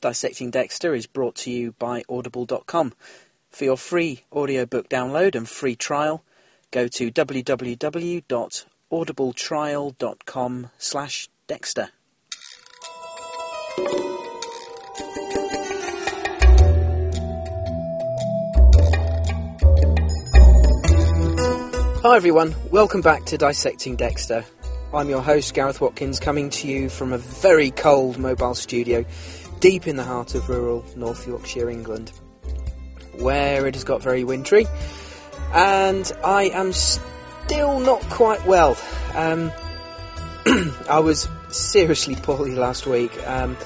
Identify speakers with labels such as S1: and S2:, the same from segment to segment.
S1: Dissecting Dexter is brought to you by Audible.com. For your free audiobook download and free trial, go to www.audibletrial.com slash Dexter. Hi everyone, welcome back to Dissecting Dexter. I'm your host, Gareth Watkins, coming to you from a very cold mobile studio deep in the heart of rural North Yorkshire, England, where it has got very wintry. And I am still not quite well. Um, I was seriously poorly last week. Um,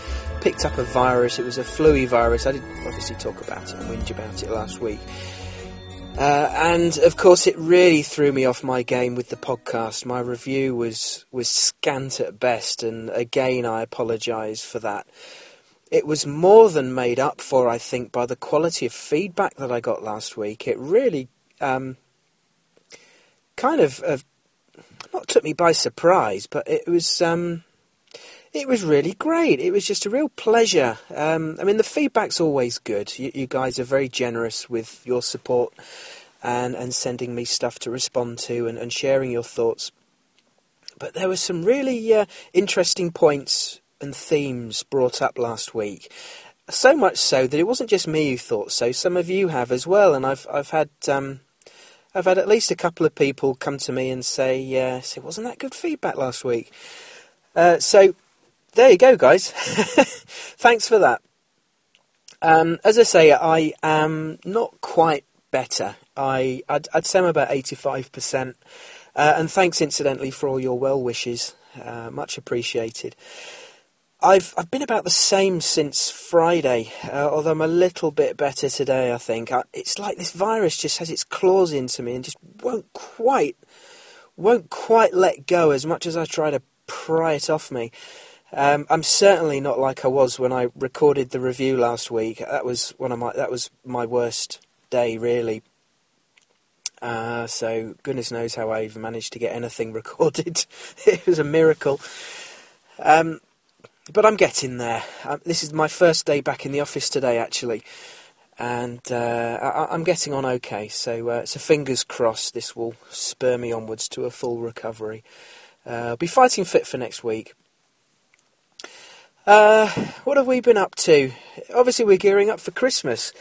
S1: picked up a virus. It was a flu virus. I did obviously talk about it and whinge about it last week. Uh, and of course, it really threw me off my game with the podcast. My review was was scant at best, and again, I apologise for that. It was more than made up for, I think, by the quality of feedback that I got last week. It really um, kind of uh, not took me by surprise, but it was um, it was really great. It was just a real pleasure. Um, I mean, the feedback's always good. You, you, guys are very generous with your support and, and sending me stuff to respond to and, and sharing your thoughts. But there were some really uh, interesting points and themes brought up last week. So much so that it wasn't just me who thought so. Some of you have as well, and I've I've had um, I've had at least a couple of people come to me and say, uh, "Say, wasn't that good feedback last week?" Uh, so there you go, guys. Thanks for that. Um, as I say, I am not quite better. I, I'd, I'd say I'm about 85%. Uh, and thanks, incidentally, for all your well wishes. Uh, much appreciated. I've I've been about the same since Friday, uh, although I'm a little bit better today. I think I, it's like this virus just has its claws into me and just won't quite won't quite let go as much as I try to pry it off me. Um, I'm certainly not like I was when I recorded the review last week. That was one of my that was my worst day, really. Uh, so goodness knows how I even managed to get anything recorded. it was a miracle. Um, but I'm getting there. Um, this is my first day back in the office today, actually, and uh, I, am getting on okay. So, uh, so fingers crossed, this will spur me onwards to a full recovery. Uh, I'll be fighting fit for next week. Uh, what have we been up to? Obviously, we're gearing up for Christmas.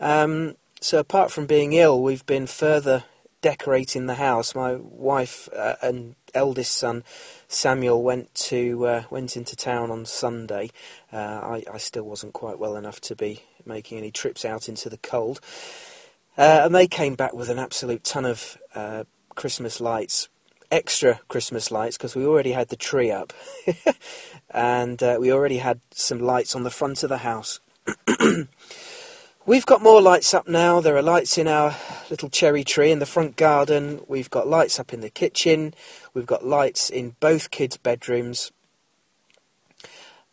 S1: Um, so, apart from being ill, we've been further decorating the house. My wife uh, and eldest son Samuel went to uh, went into town on Sunday. Uh, I, I, still wasn't quite well enough to be making any trips out into the cold, uh, and they came back with an absolute ton of uh, Christmas lights extra Christmas lights because we already had the tree up, and uh, we already had some lights on the front of the house. We've got more lights up now. There are lights in our little cherry tree in the front garden. We've got lights up in the kitchen. We've got lights in both kids' bedrooms.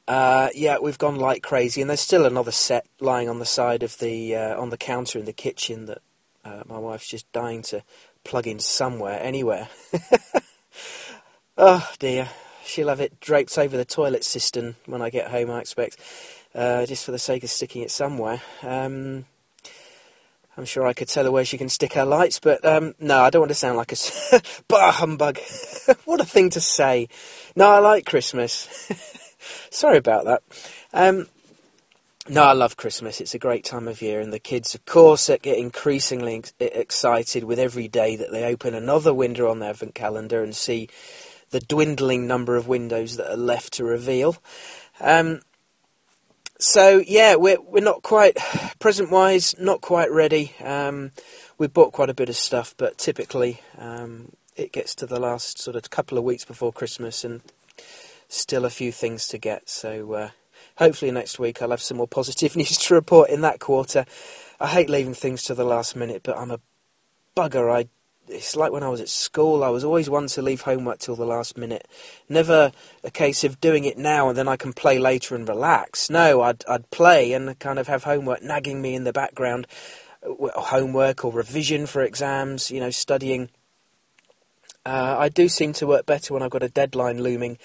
S1: Uh, yeah, we've gone light crazy, and there's still another set lying on the side of the uh, on the counter in the kitchen that uh, my wife's just dying to plug in somewhere, anywhere. oh dear, she'll have it draped over the toilet cistern when I get home. I expect, uh, just for the sake of sticking it somewhere. Um, I'm sure I could tell her where she can stick her lights, but um, no, I don't want to sound like a bar humbug. what a thing to say. No, I like Christmas. Sorry about that. Um, no, I love Christmas. It's a great time of year, and the kids, of course, get increasingly excited with every day that they open another window on their advent calendar and see the dwindling number of windows that are left to reveal. Um, so yeah, we're we're not quite present wise, not quite ready. Um, we bought quite a bit of stuff, but typically um, it gets to the last sort of couple of weeks before Christmas, and still a few things to get. So. Uh, hopefully next week I'll have some more positive news to report in that quarter. I hate leaving things to the last minute, but I'm a bugger. I it's like when I was at school. I was always one to leave homework till the last minute. Never a case of doing it now and then I can play later and relax. No, I'd I'd play and kind of have homework nagging me in the background, homework or revision for exams. You know, studying. Uh, I do seem to work better when I've got a deadline looming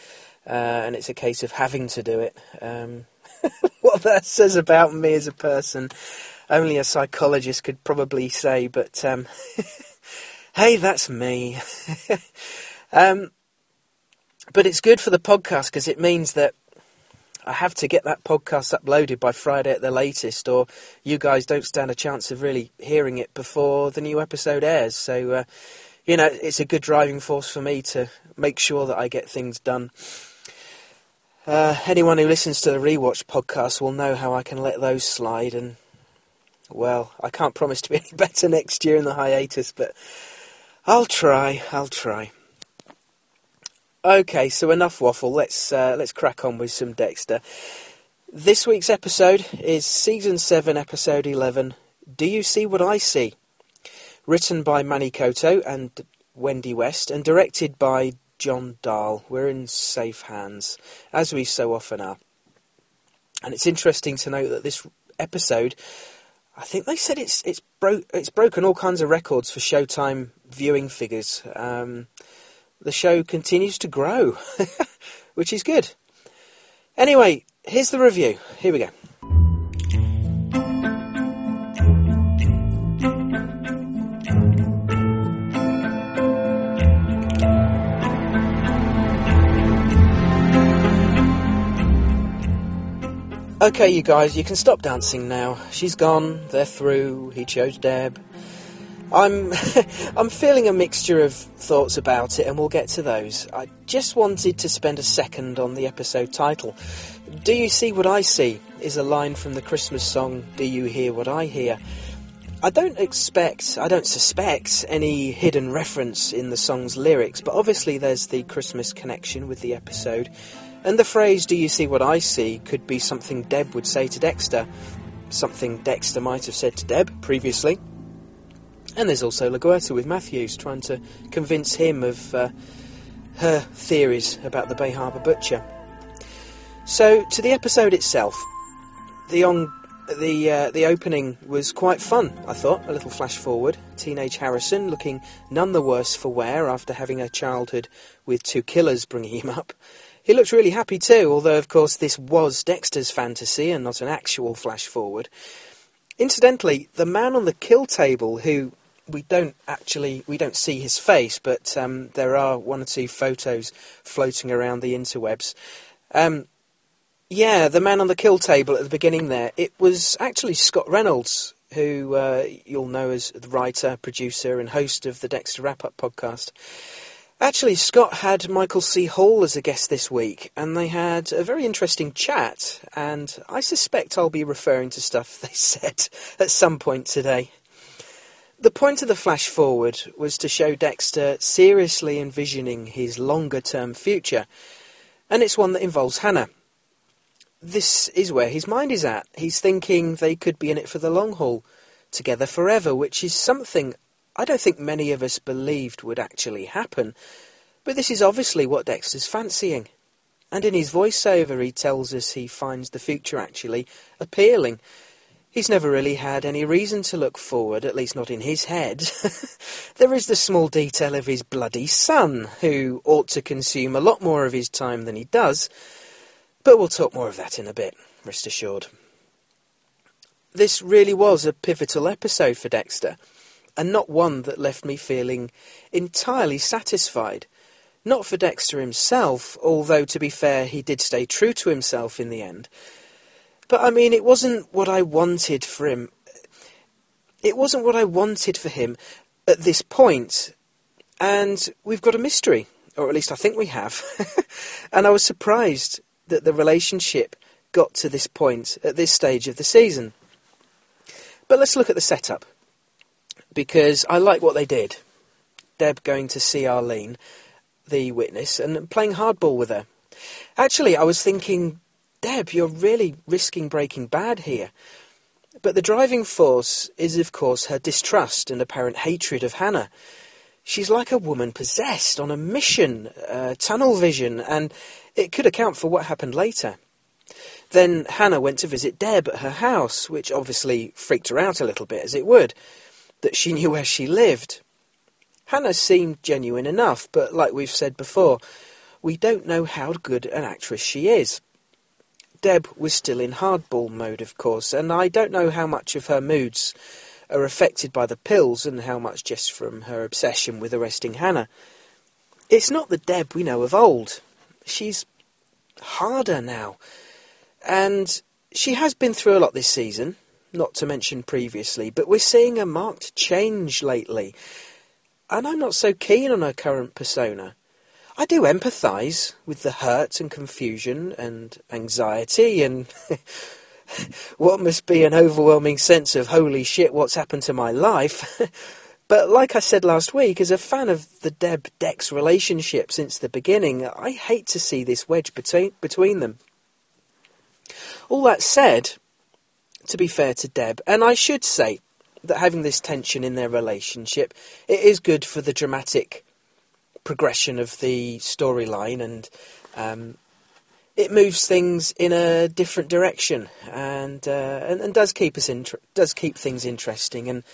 S1: uh, and it's a case of having to do it. Um, what that says about me as a person, only a psychologist could probably say, but um, hey, that's me. um, but it's good for the podcast because it means that I have to get that podcast uploaded by Friday at the latest, or you guys don't stand a chance of really hearing it before the new episode airs. So, uh, you know, it's a good driving force for me to make sure that I get things done. Uh, anyone who listens to the Rewatch podcast will know how I can let those slide, and well, I can't promise to be any better next year in the hiatus, but I'll try. I'll try. Okay, so enough waffle. Let's uh, let's crack on with some Dexter. This week's episode is season seven, episode eleven. Do you see what I see? Written by Manny Coto and Wendy West, and directed by John Dahl. We're in safe hands, as we so often are. And it's interesting to note that this episode, I think they said it's it's bro- it's broken all kinds of records for Showtime viewing figures. Um, the show continues to grow, which is good. Anyway, here's the review. Here we go. Okay, you guys, you can stop dancing now. She's gone, they're through, he chose Deb. I'm I'm feeling a mixture of thoughts about it, and we'll get to those. I just wanted to spend a second on the episode title. Do you see what I see? Is a line from the Christmas song Do You Hear What I Hear? I don't expect, I don't suspect any hidden reference in the song's lyrics, but obviously there's the Christmas connection with the episode. And the phrase, Do you see what I see? could be something Deb would say to Dexter, something Dexter might have said to Deb previously. And there's also LaGuerta with Matthews trying to convince him of uh, her theories about the Bay Harbour Butcher. So, to the episode itself, the on the uh, the opening was quite fun. I thought a little flash forward. Teenage Harrison looking none the worse for wear after having a childhood with two killers bringing him up. He looked really happy too, although of course this was Dexter's fantasy and not an actual flash forward. Incidentally, the man on the kill table who we don't actually we don't see his face, but um, there are one or two photos floating around the interwebs. Um, yeah, the man on the kill table at the beginning there. It was actually Scott Reynolds, who uh, you'll know as the writer, producer, and host of the Dexter Wrap Up podcast. Actually, Scott had Michael C. Hall as a guest this week, and they had a very interesting chat. And I suspect I'll be referring to stuff they said at some point today. The point of the flash forward was to show Dexter seriously envisioning his longer term future, and it's one that involves Hannah. This is where his mind is at. He's thinking they could be in it for the long haul, together forever, which is something I don't think many of us believed would actually happen. But this is obviously what Dexter's fancying. And in his voiceover, he tells us he finds the future actually appealing He's never really had any reason to look forward, at least not in his head. there is the small detail of his bloody son, who ought to consume a lot more of his time than he does, but we'll talk more of that in a bit, rest assured. This really was a pivotal episode for Dexter, and not one that left me feeling entirely satisfied. Not for Dexter himself, although to be fair, he did stay true to himself in the end but I mean, it wasn't what I wanted for him. It wasn't what I wanted for him at this point. And we've got a mystery, or at least I think we have. and I was surprised that the relationship got to this point at this stage of the season. But let's look at the setup. Because I like what they did. Deb going to see Arlene, the witness, and playing hardball with her. Actually, I was thinking Deb, you're really risking Breaking Bad here. But the driving force is, of course, her distrust and apparent hatred of Hannah. She's like a woman possessed on a mission, uh, tunnel vision, and it could account for what happened later. Then Hannah went to visit Deb at her house, which obviously freaked her out a little bit, as it would, that she knew where she lived. Hannah seemed genuine enough, but like we've said before, we don't know how good an actress she is. Deb was still in hardball mode, of course, and I don't know how much of her moods are affected by the pills and how much just from her obsession with arresting Hannah. It's not the Deb we know of old. She's harder now. And she has been through a lot this season, not to mention previously, but we're seeing a marked change lately. And I'm not so keen on her current persona. I do empathise with the hurt and confusion and anxiety and what must be an overwhelming sense of holy shit, what's happened to my life. but like I said last week, as a fan of the Deb Dex relationship since the beginning, I hate to see this wedge between, between them. All that said, to be fair to Deb, and I should say that having this tension in their relationship, it is good for the dramatic progression of the storyline and um, it moves things in a different direction and, uh, and, and does keep us inter- does keep things interesting and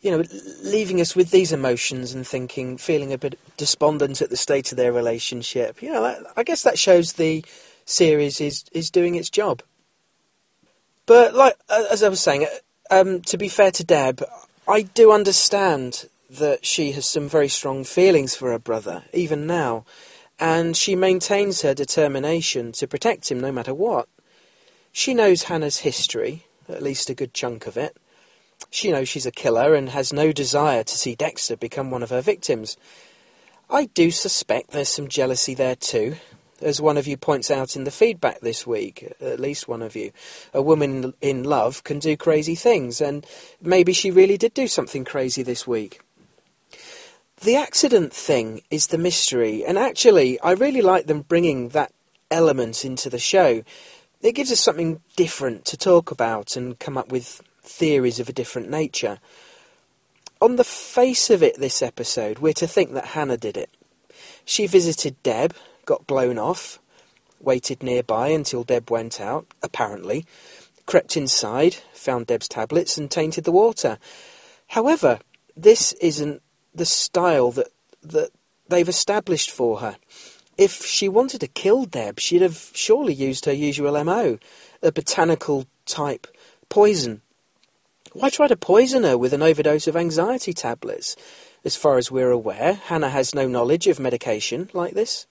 S1: you know leaving us with these emotions and thinking feeling a bit despondent at the state of their relationship. You know I guess that shows the series is is doing its job but like as I was saying um, to be fair to Deb I do understand that she has some very strong feelings for her brother, even now, and she maintains her determination to protect him no matter what. She knows Hannah's history, at least a good chunk of it. She knows she's a killer and has no desire to see Dexter become one of her victims. I do suspect there's some jealousy there too, as one of you points out in the feedback this week, at least one of you. A woman in love can do crazy things, and maybe she really did do something crazy this week. The accident thing is the mystery, and actually, I really like them bringing that element into the show. It gives us something different to talk about and come up with theories of a different nature. On the face of it, this episode, we're to think that Hannah did it. She visited Deb, got blown off, waited nearby until Deb went out, apparently, crept inside, found Deb's tablets, and tainted the water. However, this isn't the style that that they've established for her. If she wanted to kill Deb, she'd have surely used her usual MO, a botanical type poison. Why try to poison her with an overdose of anxiety tablets? As far as we're aware, Hannah has no knowledge of medication like this.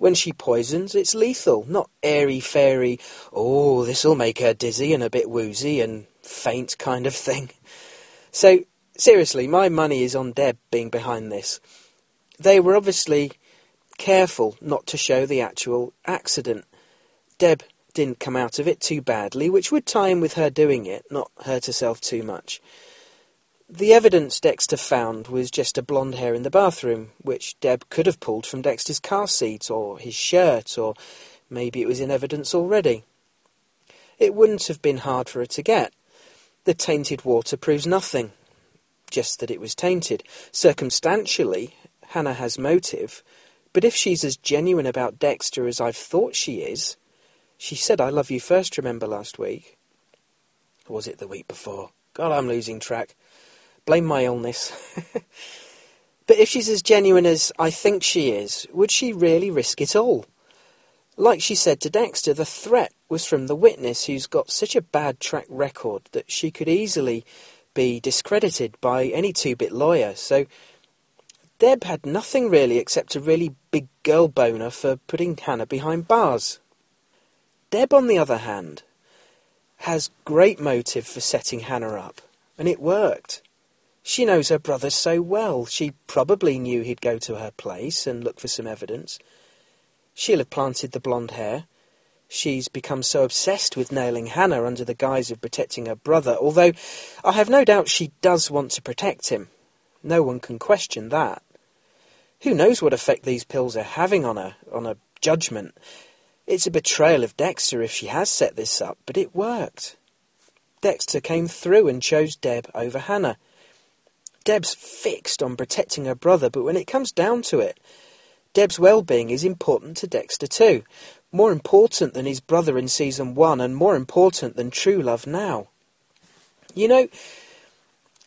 S1: When she poisons, it's lethal, not airy fairy, oh, this'll make her dizzy and a bit woozy and faint kind of thing. So seriously, my money is on Deb being behind this. They were obviously careful not to show the actual accident. Deb didn't come out of it too badly, which would tie in with her doing it, not hurt herself too much. The evidence Dexter found was just a blonde hair in the bathroom, which Deb could have pulled from Dexter's car seat or his shirt, or maybe it was in evidence already. It wouldn't have been hard for her to get. The tainted water proves nothing just that it was tainted. Circumstantially, Hannah has motive, but if she's as genuine about Dexter as I've thought she is, she said I love you first, remember last week? Or was it the week before? God, I'm losing track. Blame my illness. but if she's as genuine as I think she is, would she really risk it all? Like she said to Dexter, the threat was from the witness who's got such a bad track record that she could easily be discredited by any two bit lawyer. So Deb had nothing really except a really big girl boner for putting Hannah behind bars. Deb, on the other hand, has great motive for setting Hannah up, and it worked. She knows her brother so well, she probably knew he'd go to her place and look for some evidence. She'll have planted the blonde hair, she's become so obsessed with nailing Hannah under the guise of protecting her brother, although I have no doubt she does want to protect him. No one can question that. Who knows what effect these pills are having on her, on her judgment? It's a betrayal of Dexter if she has set this up, but it worked. Dexter came through and chose Deb over Hannah. Deb's fixed on protecting her brother, but when it comes down to it, Deb's well-being is important to Dexter too more important than his brother in season one, and more important than true love now. You know,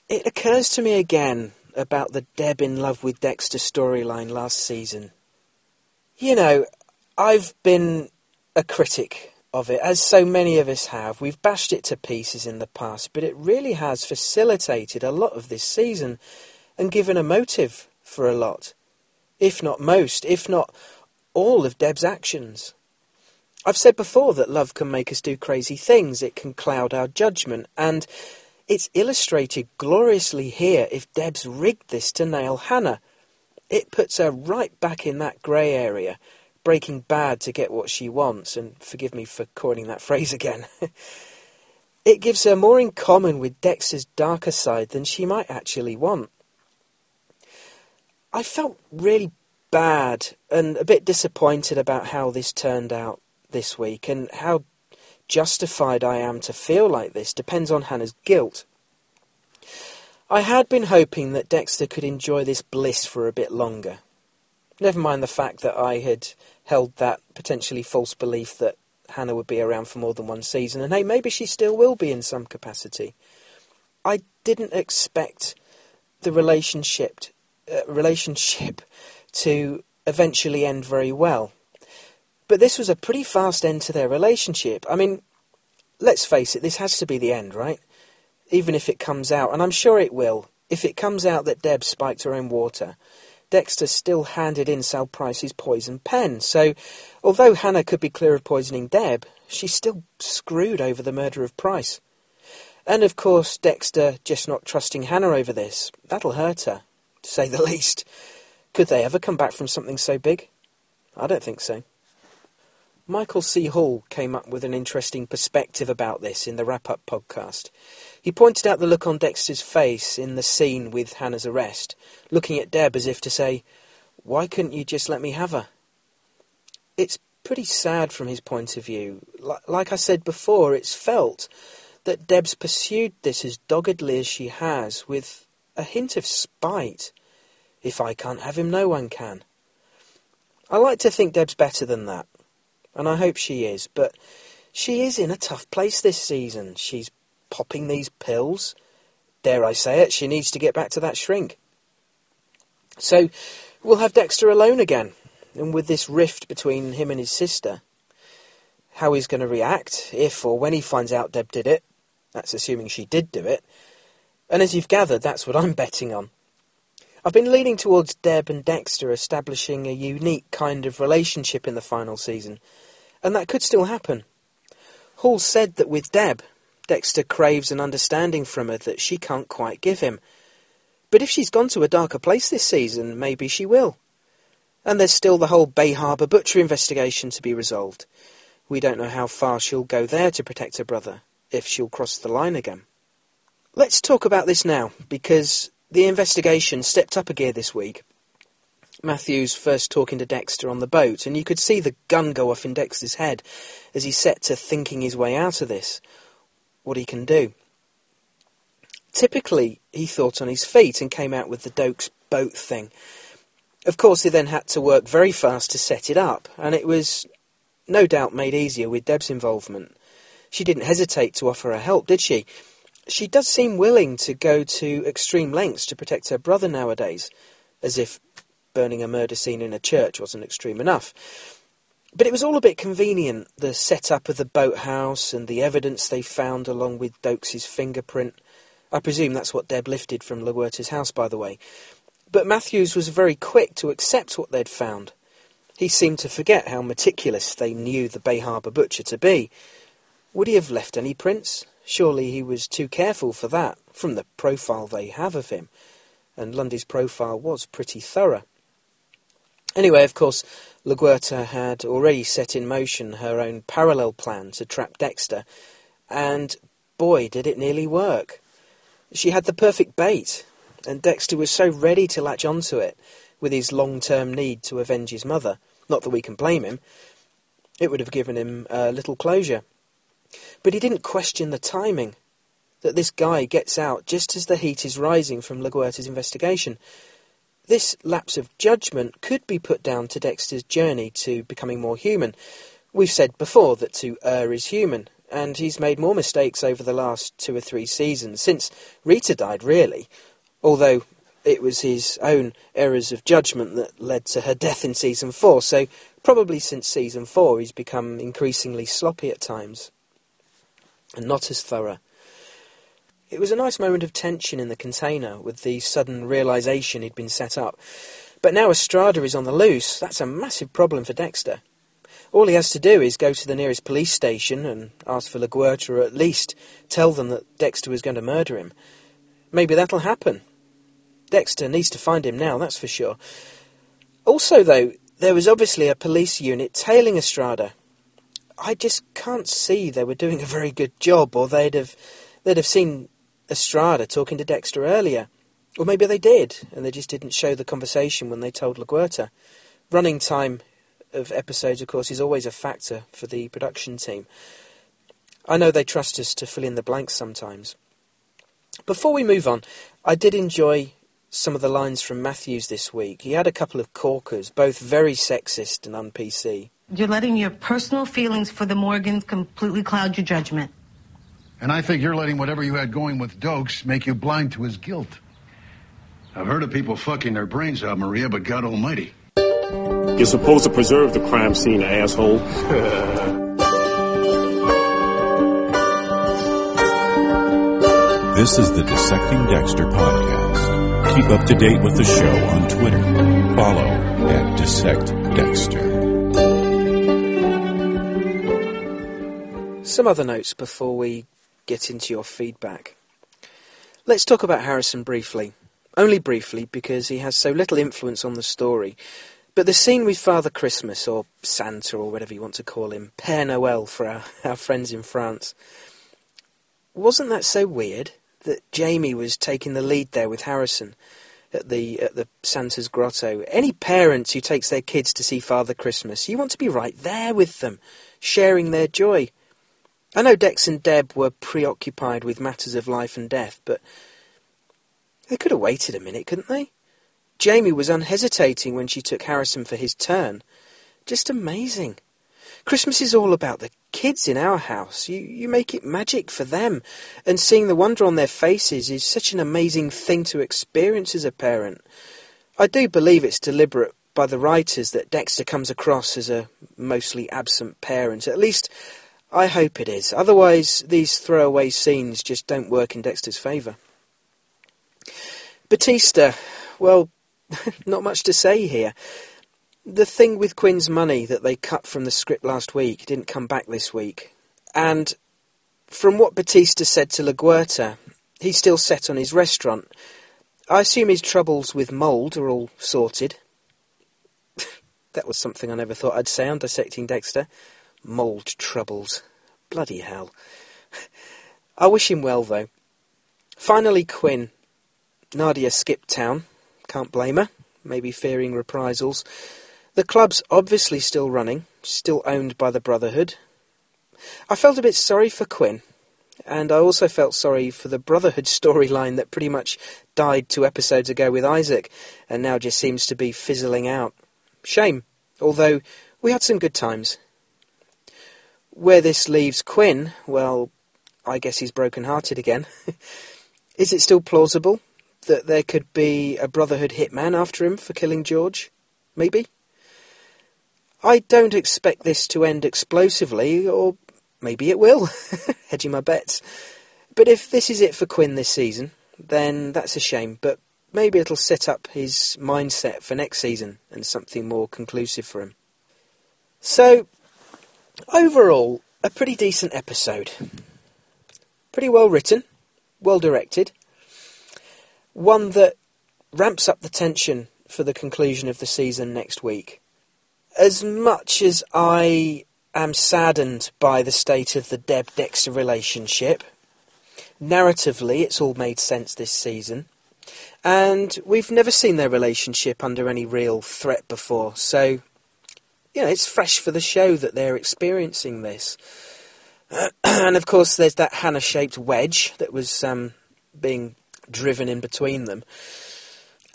S1: it occurs to me again about the Deb in love with Dexter storyline last season. You know, I've been a critic of it, as so many of us have. We've bashed it to pieces in the past, but it really has facilitated a lot of this season and given a motive for a lot, if not most, if not all of Deb's actions. I've said before that love can make us do crazy things, it can cloud our judgment, and it's illustrated gloriously here if Deb's rigged this to nail Hannah. It puts her right back in that grey area, breaking bad to get what she wants, and forgive me for coining that phrase again. it gives her more in common with Dexter's darker side than she might actually want. I felt really bad and a bit disappointed about how this turned out this week, and how justified I am to feel like this depends on Hannah's guilt. I had been hoping that Dexter could enjoy this bliss for a bit longer. Never mind the fact that I had held that potentially false belief that Hannah would be around for more than one season, and hey, maybe she still will be in some capacity. I didn't expect the relationship uh, relationship to eventually end very well. But this was a pretty fast end to their relationship. I mean, let's face it, this has to be the end, right? Even if it comes out, and I'm sure it will, if it comes out that Deb spiked her own water, Dexter still handed in Sal Price's poison pen. So, although Hannah could be clear of poisoning Deb, she's still screwed over the murder of Price. And of course, Dexter just not trusting Hannah over this. That'll hurt her, to say the least. Could they ever come back from something so big? I don't think so. Michael C. Hall came up with an interesting perspective about this in the wrap up podcast. He pointed out the look on Dexter's face in the scene with Hannah's arrest, looking at Deb as if to say, Why couldn't you just let me have her? It's pretty sad from his point of view. Like I said before, it's felt that Deb's pursued this as doggedly as she has, with a hint of spite. If I can't have him, no one can. I like to think Deb's better than that and I hope she is. But she is in a tough place this season. She's popping these pills. Dare I say it, she needs to get back to that shrink. So we'll have Dexter alone again, and with this rift between him and his sister. How he's going to react, if or when he finds out Deb did it. That's assuming she did do it. And as you've gathered, that's what I'm betting on. I've been leaning towards Deb and Dexter establishing a unique kind of relationship in the final season, and that could still happen. Hall said that with Deb, Dexter craves an understanding from her that she can't quite give him. But if she's gone to a darker place this season, maybe she will. And there's still the whole Bay Harbour butcher investigation to be resolved. We don't know how far she'll go there to protect her brother, if she'll cross the line again. Let's talk about this now, because the investigation stepped up a gear this week. Matthews first talking to Dexter on the boat, and you could see the gun go off in Dexter's head as he set to thinking his way out of this, what he can do. Typically, he thought on his feet and came out with the Doakes' boat thing. Of course, he then had to work very fast to set it up, and it was no doubt made easier with Deb's involvement. She didn't hesitate to offer her help, did she? she does seem willing to go to extreme lengths to protect her brother nowadays, as if burning a murder scene in a church wasn't extreme enough. But it was all a bit convenient, the setup of the boathouse and the evidence they found along with Doakes' fingerprint. I presume that's what Deb lifted from LaGuerta's house, by the way. But Matthews was very quick to accept what they'd found. He seemed to forget how meticulous they knew the Bay Harbour butcher to be. Would he have left any prints? Surely he was too careful for that, from the profile they have of him. And Lundy's profile was pretty thorough. Anyway, of course, LaGuerta had already set in motion her own parallel plan to trap Dexter, and boy, did it nearly work. She had the perfect bait, and Dexter was so ready to latch onto it with his long term need to avenge his mother. Not that we can blame him. It would have given him a little closure. But he didn't question the timing. That this guy gets out just as the heat is rising from LaGuerta's investigation. This lapse of judgment could be put down to Dexter's journey to becoming more human. We've said before that to err is human, and he's made more mistakes over the last two or three seasons, since Rita died, really. Although it was his own errors of judgment that led to her death in season four, so Probably since season four, he's become increasingly sloppy at times and not as thorough. It was a nice moment of tension in the container with the sudden realization he'd been set up. But now Estrada is on the loose. That's a massive problem for Dexter. All he has to do is go to the nearest police station and ask for LaGuerta, or at least tell them that Dexter was going to murder him. Maybe that'll happen. Dexter needs to find him now, that's for sure. Also, though, there was obviously a police unit tailing Estrada. I just can't see they were doing a very good job, or they'd have they'd have seen Estrada talking to Dexter earlier. Or maybe they did, and they just didn't show the conversation when they told LaGuerta. Running time of episodes, of course, is always a factor for the production team. I know they trust us to fill in the blanks sometimes. Before we move on, I did enjoy some of the lines from Matthews this week. He had a couple of corkers, both very sexist and un-PC.
S2: You're letting your personal feelings for the Morgans completely cloud your judgment.
S3: And I think you're letting whatever you had going with Doakes make you blind to his guilt. I've heard of people fucking their brains out, Maria, but God almighty.
S4: You're supposed to preserve the crime scene, asshole.
S5: This is the Dissecting Dexter podcast. Keep up to date with the show on Twitter. Follow at Dissect Dexter.
S1: Some other notes before we get into your feedback. Let's talk about Harrison briefly. Only briefly, because he has so little influence on the story. But the scene with Father Christmas, or Santa, or whatever you want to call him, Père Noël for our, our friends in France, wasn't that so weird that Jamie was taking the lead there with Harrison at the at the Santa's grotto? Any parents who takes their kids to see Father Christmas, you want to be right there with them, sharing their joy. I know Dex and Deb were preoccupied with matters of life and death, but they could have waited a minute, couldn't they? Jamie was unhesitating when she took Harrison for his turn. Just amazing. Christmas is all about the kids in our house. You, you make it magic for them. And seeing the wonder on their faces is such an amazing thing to experience as a parent. I do believe it's deliberate by the writers that Dexter comes across as a mostly absent parent. At least I hope it is. Otherwise, these throwaway scenes just don't work in Dexter's favour. Batista, well, not much to say here. The thing with Quinn's money that they cut from the script last week didn't come back this week. And from what Batista said to LaGuerta, he's still set on his restaurant. I assume his troubles with mould are all sorted. that was something I never thought I'd say on Dissecting Dexter. Mould troubles. Bloody hell. I wish him well, though. Finally, Quinn. Nadia skipped town. Can't blame her. Maybe fearing reprisals. The club's obviously still running, still owned by the Brotherhood. I felt a bit sorry for Quinn, and I also felt sorry for the Brotherhood storyline that pretty much died two episodes ago with Isaac, and now just seems to be fizzling out. Shame, although we had some good times. Where this leaves Quinn, well, I guess he's broken-hearted again. Is it still plausible that there could be a Brotherhood hitman after him for killing George? Maybe? I don't expect this to end explosively, or maybe it will. Hedging my bets. But if this is it for Quinn this season, then that's a shame. But maybe it'll set up his mindset for next season and something more conclusive for him. So, Overall, a pretty decent episode. Pretty well written, well directed. One that ramps up the tension for the conclusion of the season next week. As much as I am saddened by the state of the Deb Dexter relationship, narratively it's all made sense this season. And we've never seen their relationship under any real threat before, so you know, it's fresh for the show that they're experiencing this. and of course, there's that Hannah shaped wedge that was um, being driven in between them.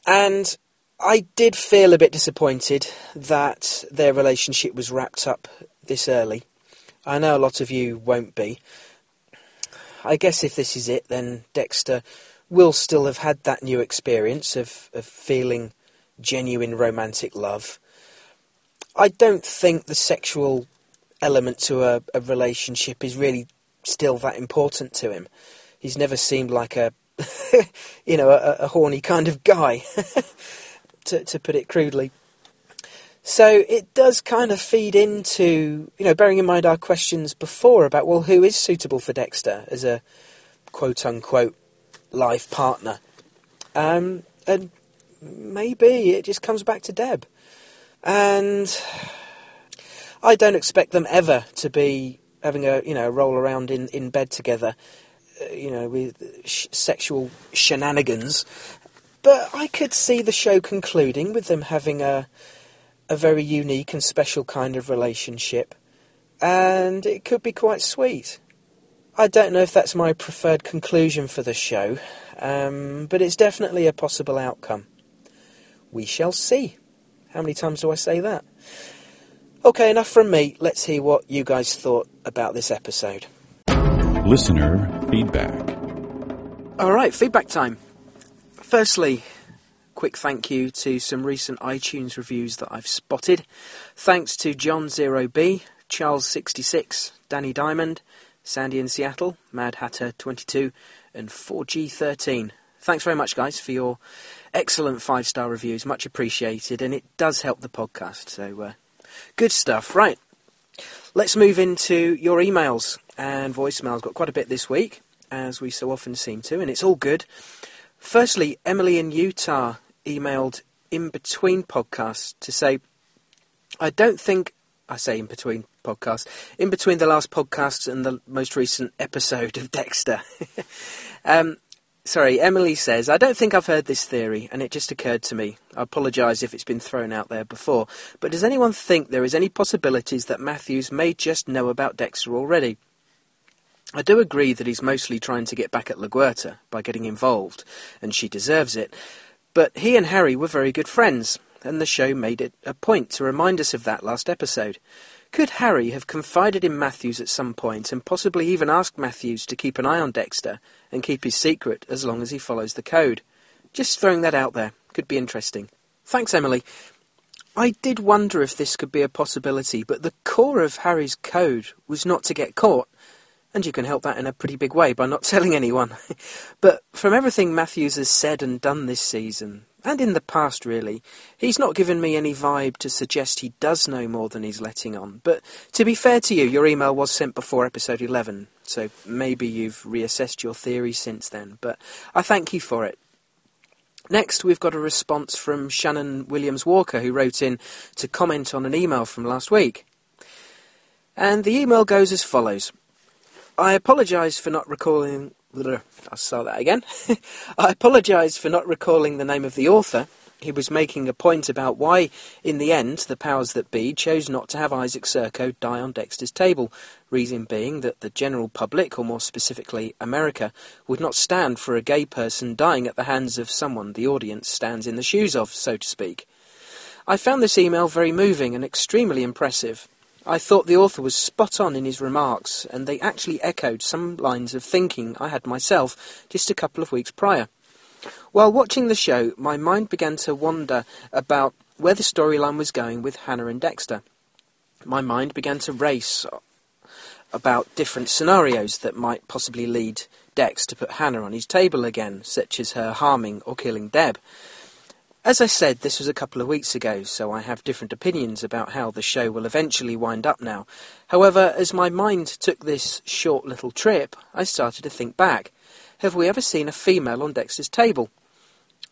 S1: And I did feel a bit disappointed that their relationship was wrapped up this early. I know a lot of you won't be. I guess if this is it, then Dexter will still have had that new experience of, of feeling genuine romantic love. I don't think the sexual element to a, a relationship is really still that important to him. He's never seemed like a, you know, a, a horny kind of guy, to, to put it crudely. So it does kind of feed into, you know, bearing in mind our questions before about, well, who is suitable for Dexter as a quote unquote life partner? Um, and maybe it just comes back to Deb. And I don't expect them ever to be having a, you know, roll around in, in bed together, uh, you know, with sh- sexual shenanigans. But I could see the show concluding with them having a a very unique and special kind of relationship, and it could be quite sweet. I don't know if that's my preferred conclusion for the show, um, but it's definitely a possible outcome. We shall see. How many times do I say that? Okay, enough from me. Let's hear what you guys thought about this episode.
S5: Listener feedback.
S1: Alright, feedback time. Firstly, quick thank you to some recent iTunes reviews that I've spotted. Thanks to John Zero B, Charles sixty six, Danny Diamond, Sandy in Seattle, Mad Hatter twenty two, and 4G thirteen. Thanks very much, guys, for your excellent five star reviews. Much appreciated, and it does help the podcast. So, uh, good stuff. Right, let's move into your emails and voicemails. Got quite a bit this week, as we so often seem to, and it's all good. Firstly, Emily in Utah emailed in between podcasts to say, I don't think, I say in between podcasts, in between the last podcasts and the most recent episode of Dexter. um, sorry, Emily says, I don't think I've heard this theory, and it just occurred to me. I apologise if it's been thrown out there before, but does anyone think there is any possibilities that Matthews may just know about Dexter already? I do agree that he's mostly trying to get back at LaGuerta by getting involved, and she deserves it. But he and Harry were very good friends, and the show made it a point to remind us of that last episode. Could Harry have confided in Matthews at some point and possibly even asked Matthews to keep an eye on Dexter and keep his secret as long as he follows the code? Just throwing that out there. Could be interesting. Thanks, Emily. I did wonder if this could be a possibility, but the core of Harry's code was not to get caught. And you can help that in a pretty big way by not telling anyone. but from everything Matthews has said and done this season, and in the past really, he's not given me any vibe to suggest he does know more than he's letting on. But to be fair to you, your email was sent before episode 11, so maybe you've reassessed your theory since then, but I thank you for it. Next, we've got a response from Shannon Williams Walker, who wrote in to comment on an email from last week. And the email goes as follows I apologise for not recalling. I'll start that again. I apologise for not recalling the name of the author. He was making a point about why, in the end, the powers that be chose not to have Isaac Sirko die on Dexter's table. Reason being that the general public, or more specifically America, would not stand for a gay person dying at the hands of someone the audience stands in the shoes of, so to speak. I found this email very moving and extremely impressive. I thought the author was spot on in his remarks, and they actually echoed some lines of thinking I had myself just a couple of weeks prior. While watching the show, my mind began to wander about where the storyline was going with Hannah and Dexter. My mind began to race about different scenarios that might possibly lead Dex to put Hannah on his table again, such as her harming or killing Deb. As I said, this was a couple of weeks ago, so I have different opinions about how the show will eventually wind up now. However, as my mind took this short little trip, I started to think back. Have we ever seen a female on Dexter's table?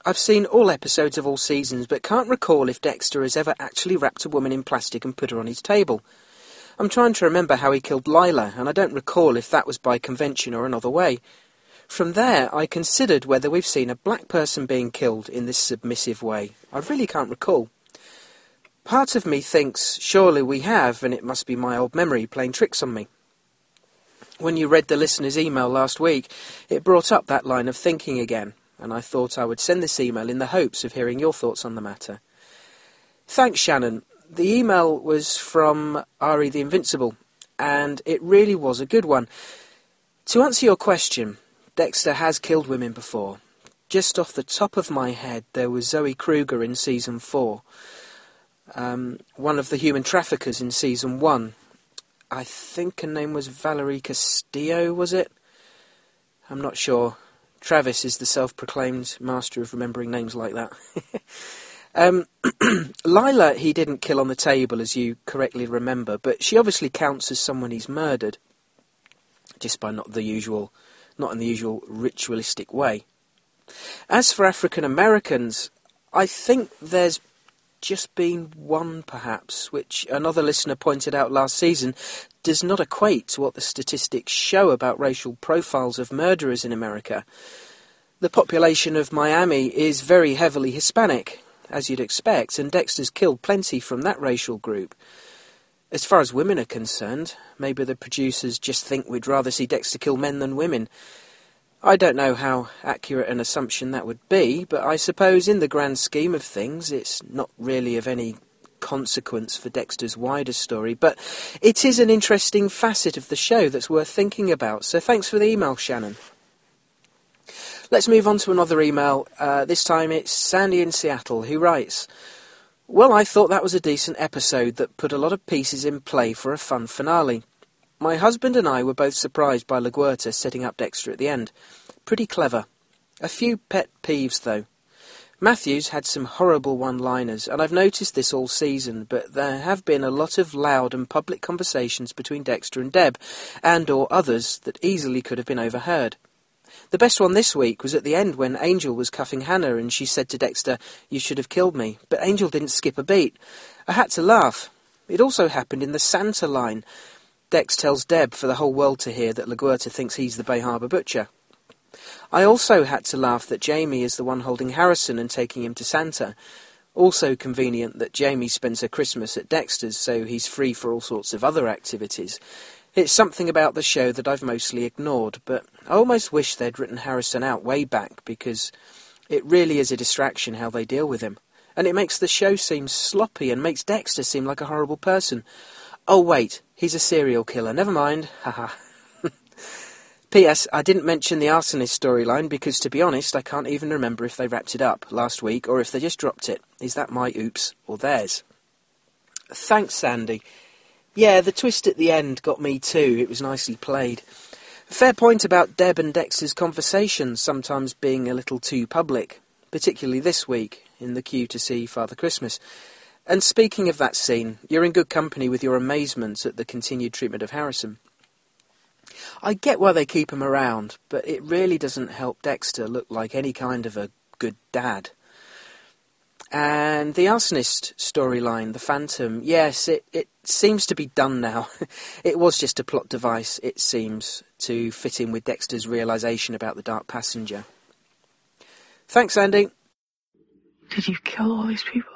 S1: I've seen all episodes of all seasons, but can't recall if Dexter has ever actually wrapped a woman in plastic and put her on his table. I'm trying to remember how he killed Lila, and I don't recall if that was by convention or another way. From there, I considered whether we've seen a black person being killed in this submissive way. I really can't recall. Part of me thinks surely we have, and it must be my old memory playing tricks on me. When you read the listener's email last week, it brought up that line of thinking again, and I thought I would send this email in the hopes of hearing your thoughts on the matter. Thanks, Shannon. The email was from Ari the Invincible, and it really was a good one. To answer your question, Dexter has killed women before. Just off the top of my head, there was Zoe Kruger in season four. um, one of the human traffickers in season one. I think her name was Valerie Castillo, was it? I'm not sure. Travis is the self proclaimed master of remembering names like that. um, Lila, he didn't kill on the table, as you correctly remember, but she obviously counts as someone he's murdered, just by not the usual, not in the usual ritualistic way. As for African Americans, I think there's just been one, perhaps, which another listener pointed out last season does not equate to what the statistics show about racial profiles of murderers in America. The population of Miami is very heavily Hispanic, as you'd expect, and Dexter's killed plenty from that racial group. As far as women are concerned, maybe the producers just think we'd rather see Dexter kill men than women. I don't know how accurate an assumption that would be, but I suppose in the grand scheme of things it's not really of any consequence for Dexter's wider story, but it is an interesting facet of the show that's worth thinking about, so thanks for the email, Shannon. Let's move on to another email. Uh, this time it's Sandy in Seattle who writes, Well, I thought that was a decent episode that put a lot of pieces in play for a fun finale. My husband and I were both surprised by LaGuerta setting up Dexter at the end. Pretty clever. A few pet peeves, though. Matthews had some horrible one-liners, and I've noticed this all season, but there have been a lot of loud and public conversations between Dexter and Deb, and or others that easily could have been overheard. The best one this week was at the end when Angel was cuffing Hannah and she said to Dexter, You should have killed me. But Angel didn't skip a beat. I had to laugh. It also happened in the Santa line Dex tells Deb for the whole world to hear that LaGuerta thinks he's the Bay Harbor butcher. I also had to laugh that Jamie is the one holding Harrison and taking him to Santa. Also convenient that Jamie spends her Christmas at Dexter's, so he's free for all sorts of other activities. It's something about the show that I've mostly ignored, but I almost wish they'd written Harrison out way back because it really is a distraction how they deal with him. And it makes the show seem sloppy and makes Dexter seem like a horrible person. Oh, wait, he's a serial killer. Never mind. Haha. P.S. I didn't mention the arsonist storyline because, to be honest, I can't even remember if they wrapped it up last week or if they just dropped it. Is that my oops or theirs? Thanks, Sandy. Yeah, the twist at the end got me too. It was nicely played. Fair point about Deb and Dex's conversations sometimes being a little too public, particularly this week in the queue to see Father Christmas. And speaking of that scene, you're in good company with your amazement at the continued treatment of Harrison. I get why they keep him around, but it really doesn't help Dexter look like any kind of a good dad. And the arsonist storyline, the Phantom, yes, it, it seems to be done now. it was just a plot device, it seems, to fit in with Dexter's realization about the Dark Passenger. Thanks, Andy.
S6: Did you kill all these people?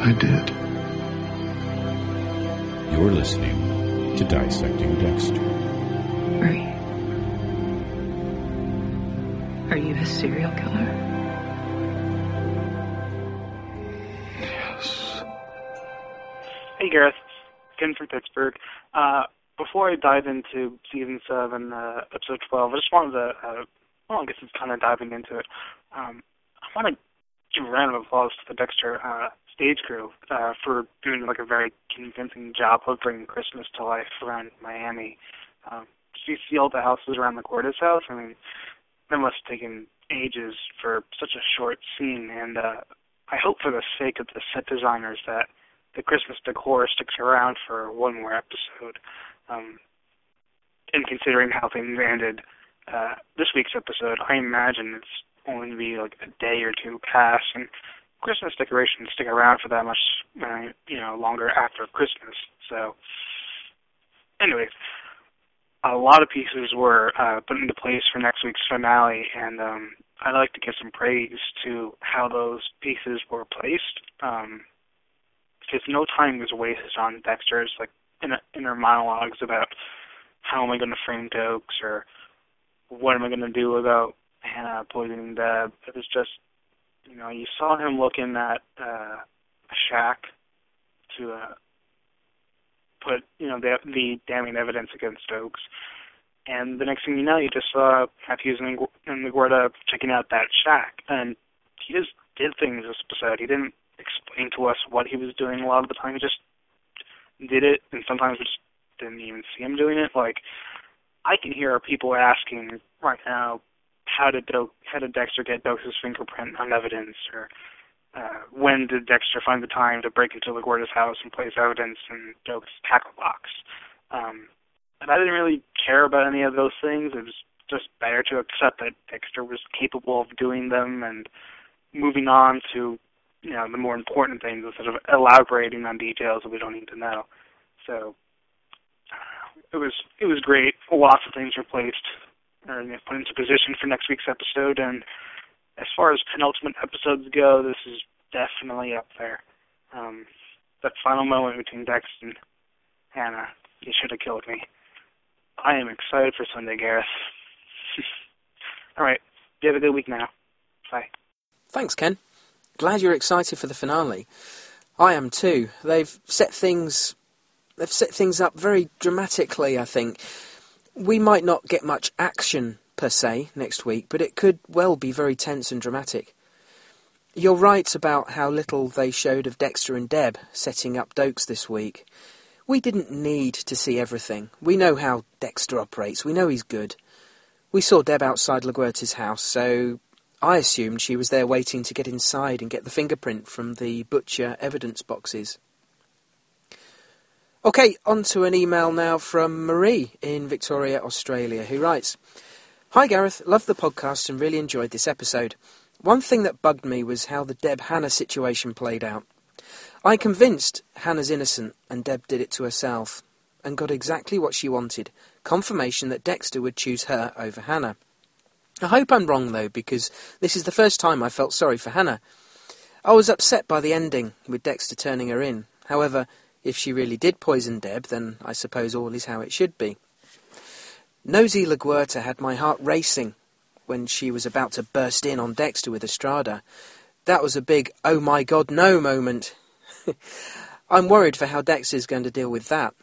S3: I did.
S5: You're listening to Dissecting Dexter.
S6: Are you? Are you a serial killer?
S7: Hey Gareth, Ken from Pittsburgh. Uh, before I dive into season seven, uh, episode twelve, I just wanted to, uh, well, I guess it's kind of diving into it. Um, I want to give a round of applause to the Dexter uh, stage crew uh, for doing like a very convincing job of bringing Christmas to life around Miami. Um, you see all the houses around the Cordes house? I mean, that must have taken ages for such a short scene, and uh, I hope for the sake of the set designers that the Christmas decor sticks around for one more episode. Um, and considering how things ended uh, this week's episode, I imagine it's only going to be like a day or two past, and Christmas decorations stick around for that much, uh, you know, longer after Christmas. So, anyways, a lot of pieces were uh, put into place for next week's finale, and um, I'd like to give some praise to how those pieces were placed. Um, because no time was wasted on Dexter's like inner, inner monologues about how am I going to frame Doakes or what am I going to do about Hannah poisoning Deb. It was just, you know, you saw him looking at uh, a shack to uh, put, you know, the, the damning evidence against Doakes. And the next thing you know, you just saw Matthews and, and LaGuerta checking out that shack. And he just did things this episode. He didn't explain to us what he was doing a lot of the time. He just did it, and sometimes we just didn't even see him doing it. Like I can hear people asking right now, how did Do- how did Dexter get Doakes' fingerprint on evidence, or uh, when did Dexter find the time to break into LaGuerta's house and place evidence in Doakes' tackle box? Um, and I didn't really care about any of those things. It was just better to accept that Dexter was capable of doing them and moving on to you know the more important things instead of elaborating on details that we don't need to know. So it was it was great. Lots of things were placed or you know, put into position for next week's episode, and as far as penultimate episodes go, this is definitely up there. Um, that final moment between Dex and Hannah, you should have killed me. I am excited for Sunday, Gareth. All right, you have a good week now. Bye.
S1: Thanks, Ken. Glad you're excited for the finale. I am too. They've set things they've set things up very dramatically, I think. We might not get much action per se next week, but it could well be very tense and dramatic. You're right about how little they showed of Dexter and Deb setting up Doakes this week. We didn't need to see everything. We know how Dexter operates. We know he's good. We saw Deb outside LaGuerta's house, so I assumed she was there waiting to get inside and get the fingerprint from the butcher evidence boxes. Okay, on to an email now from Marie in Victoria, Australia, who writes Hi Gareth, loved the podcast and really enjoyed this episode. One thing that bugged me was how the Deb Hannah situation played out. I convinced Hannah's innocent and Deb did it to herself and got exactly what she wanted confirmation that Dexter would choose her over Hannah. I hope I'm wrong though, because this is the first time I felt sorry for Hannah. I was upset by the ending, with Dexter turning her in. However, if she really did poison Deb, then I suppose all is how it should be. Nosy LaGuerta had my heart racing when she was about to burst in on Dexter with Estrada. That was a big, oh my god, no moment. I'm worried for how Dexter's going to deal with that.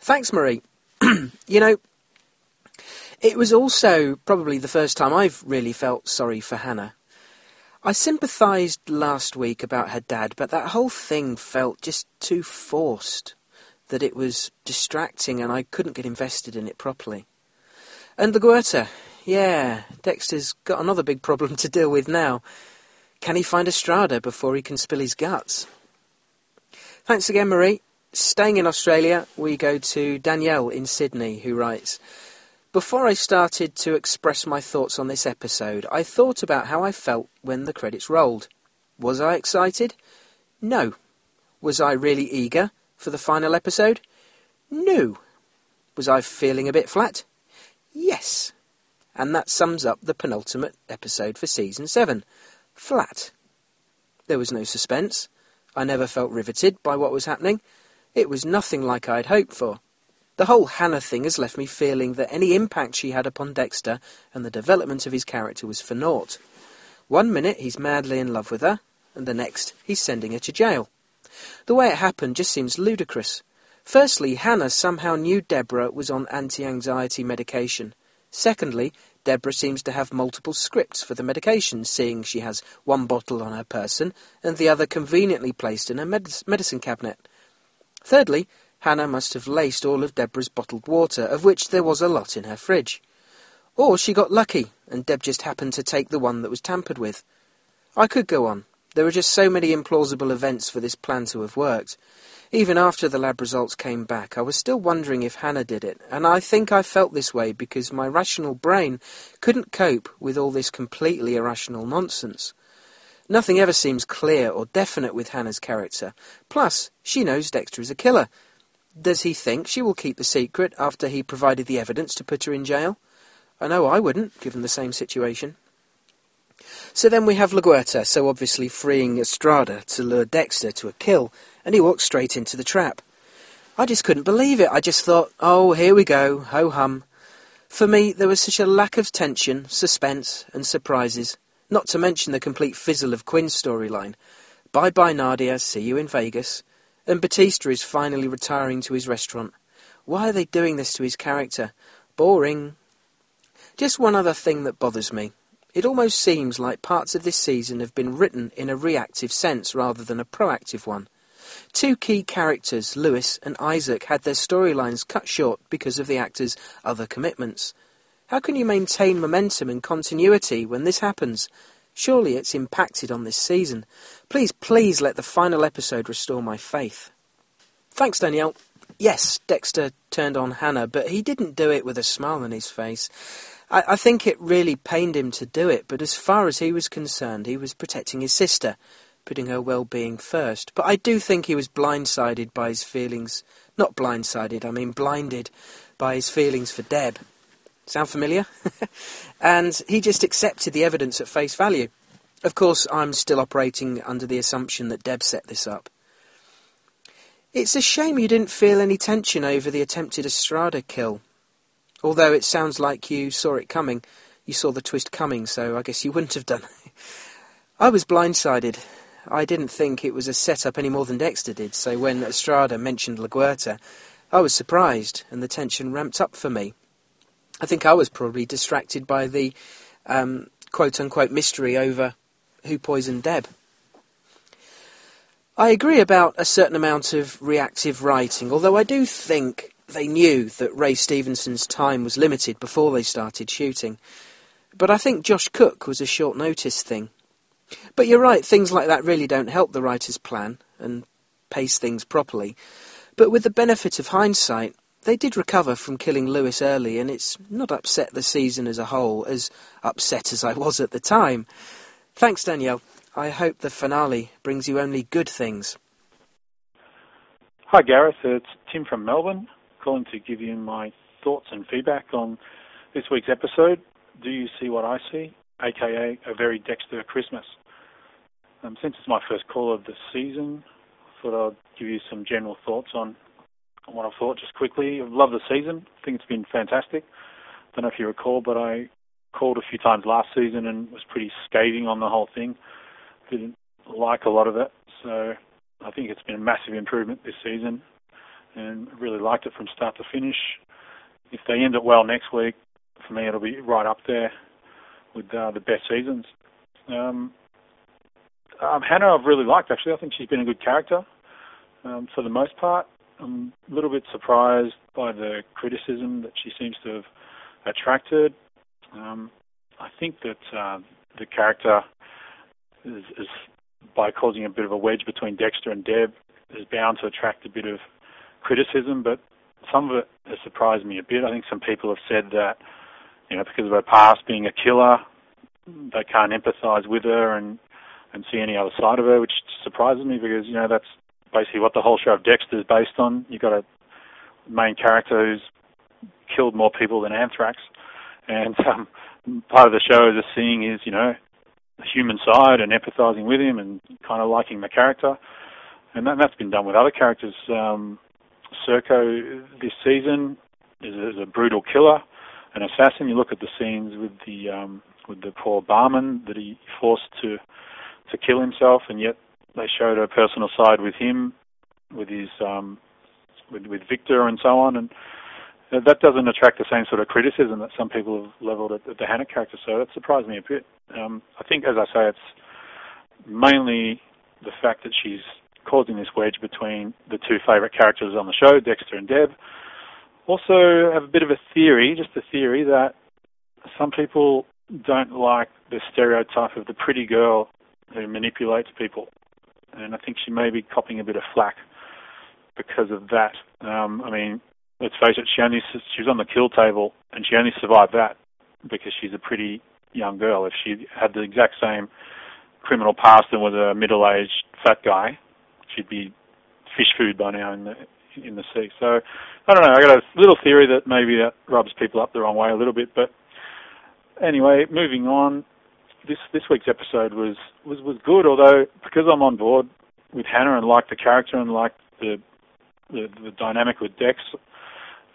S1: Thanks, Marie. you know, it was also probably the first time I've really felt sorry for Hannah. I sympathised last week about her dad, but that whole thing felt just too forced, that it was distracting and I couldn't get invested in it properly. And LaGuerta, yeah, Dexter's got another big problem to deal with now. Can he find Estrada before he can spill his guts? Thanks again, Marie. Staying in Australia, we go to Danielle in Sydney, who writes Before I started to express my thoughts on this episode, I thought about how I felt when the credits rolled. Was I excited? No. Was I really eager for the final episode? No. Was I feeling a bit flat? Yes. And that sums up the penultimate episode for season 7. Flat. There was no suspense. I never felt riveted by what was happening. It was nothing like I'd hoped for. The whole Hannah thing has left me feeling that any impact she had upon Dexter and the development of his character was for naught. One minute he's madly in love with her, and the next he's sending her to jail. The way it happened just seems ludicrous. Firstly, Hannah somehow knew Deborah was on anti anxiety medication. Secondly, Deborah seems to have multiple scripts for the medication, seeing she has one bottle on her person and the other conveniently placed in her med- medicine cabinet. Thirdly, Hannah must have laced all of Deborah's bottled water, of which there was a lot in her fridge. Or she got lucky, and Deb just happened to take the one that was tampered with. I could go on. There are just so many implausible events for this plan to have worked. Even after the lab results came back, I was still wondering if Hannah did it, and I think I felt this way because my rational brain couldn't cope with all this completely irrational nonsense. Nothing ever seems clear or definite with Hannah's character. Plus, she knows Dexter is a killer. Does he think she will keep the secret after he provided the evidence to put her in jail? I know I wouldn't, given the same situation. So then we have LaGuerta, so obviously freeing Estrada to lure Dexter to a kill, and he walks straight into the trap. I just couldn't believe it. I just thought, oh, here we go, ho hum. For me, there was such a lack of tension, suspense, and surprises. Not to mention the complete fizzle of Quinn's storyline. Bye bye, Nadia, see you in Vegas. And Batista is finally retiring to his restaurant. Why are they doing this to his character? Boring. Just one other thing that bothers me. It almost seems like parts of this season have been written in a reactive sense rather than a proactive one. Two key characters, Lewis and Isaac, had their storylines cut short because of the actors' other commitments. How can you maintain momentum and continuity when this happens? Surely it's impacted on this season. Please, please let the final episode restore my faith. Thanks, Danielle. Yes, Dexter turned on Hannah, but he didn't do it with a smile on his face. I, I think it really pained him to do it, but as far as he was concerned, he was protecting his sister, putting her well being first. But I do think he was blindsided by his feelings. Not blindsided, I mean blinded by his feelings for Deb. Sound familiar? and he just accepted the evidence at face value. Of course, I'm still operating under the assumption that Deb set this up. It's a shame you didn't feel any tension over the attempted Estrada kill. Although it sounds like you saw it coming. You saw the twist coming, so I guess you wouldn't have done. I was blindsided. I didn't think it was a setup any more than Dexter did, so when Estrada mentioned LaGuerta, I was surprised, and the tension ramped up for me. I think I was probably distracted by the um, quote unquote mystery over who poisoned Deb. I agree about a certain amount of reactive writing, although I do think they knew that Ray Stevenson's time was limited before they started shooting. But I think Josh Cooke was a short notice thing. But you're right, things like that really don't help the writer's plan and pace things properly. But with the benefit of hindsight, they did recover from killing Lewis early, and it's not upset the season as a whole, as upset as I was at the time. Thanks, Danielle. I hope the finale brings you only good things.
S8: Hi, Gareth. It's Tim from Melbourne calling to give you my thoughts and feedback on this week's episode. Do you see what I see? AKA a very Dexter Christmas. Um, since it's my first call of the season, I thought I'd give you some general thoughts on, on what I've thought just quickly. I love the season. I think it's been fantastic. Don't know if you recall, but I called a few times last season and was pretty scathing on the whole thing. Didn't like a lot of it, so I think it's been a massive improvement this season and really liked it from start to finish. If they end it well next week, for me it'll be right up there with uh, the best seasons. Um, um, Hannah I've really liked actually. I think she's been a good character um, for the most part. I'm a little bit surprised by the criticism that she seems to have attracted. Um, I think that uh, the character is, is, by causing a bit of a wedge between Dexter and Deb, is bound to attract a bit of criticism, but some of it has surprised me a bit. I think some people have said that, you know, because of her past being a killer, they can't empathise with her and and see any other side of her, which surprises me because you know that's basically what the whole show of Dexter is based on. You've got a main character who's killed more people than anthrax, and um, part of the show is seeing his, you know, the human side and empathizing with him and kind of liking the character, and that, that's been done with other characters. Um, Sirko this season is, is a brutal killer, an assassin. You look at the scenes with the um, with the poor barman that he forced to to kill himself, and yet they showed a personal side with him, with his um, with with Victor and so on, and that doesn't attract the same sort of criticism that some people have levelled at, at the Hannah character. So that surprised me a bit. Um, I think, as I say, it's mainly the fact that she's causing this wedge between the two favourite characters on the show, Dexter and Deb. Also, have a bit of a theory, just a theory, that some people don't like the stereotype of the pretty girl who manipulates people. And I think she may be copping a bit of flack because of that. Um, I mean, let's face it, she only she was on the kill table and she only survived that because she's a pretty young girl. If she had the exact same criminal past and was a middle-aged fat guy, she'd be fish food by now in the in the sea. So I don't know. I got a little theory that maybe that rubs people up the wrong way a little bit. But anyway, moving on. This this week's episode was was was good. Although because I'm on board with Hannah and like the character and like the the, the dynamic with Dex,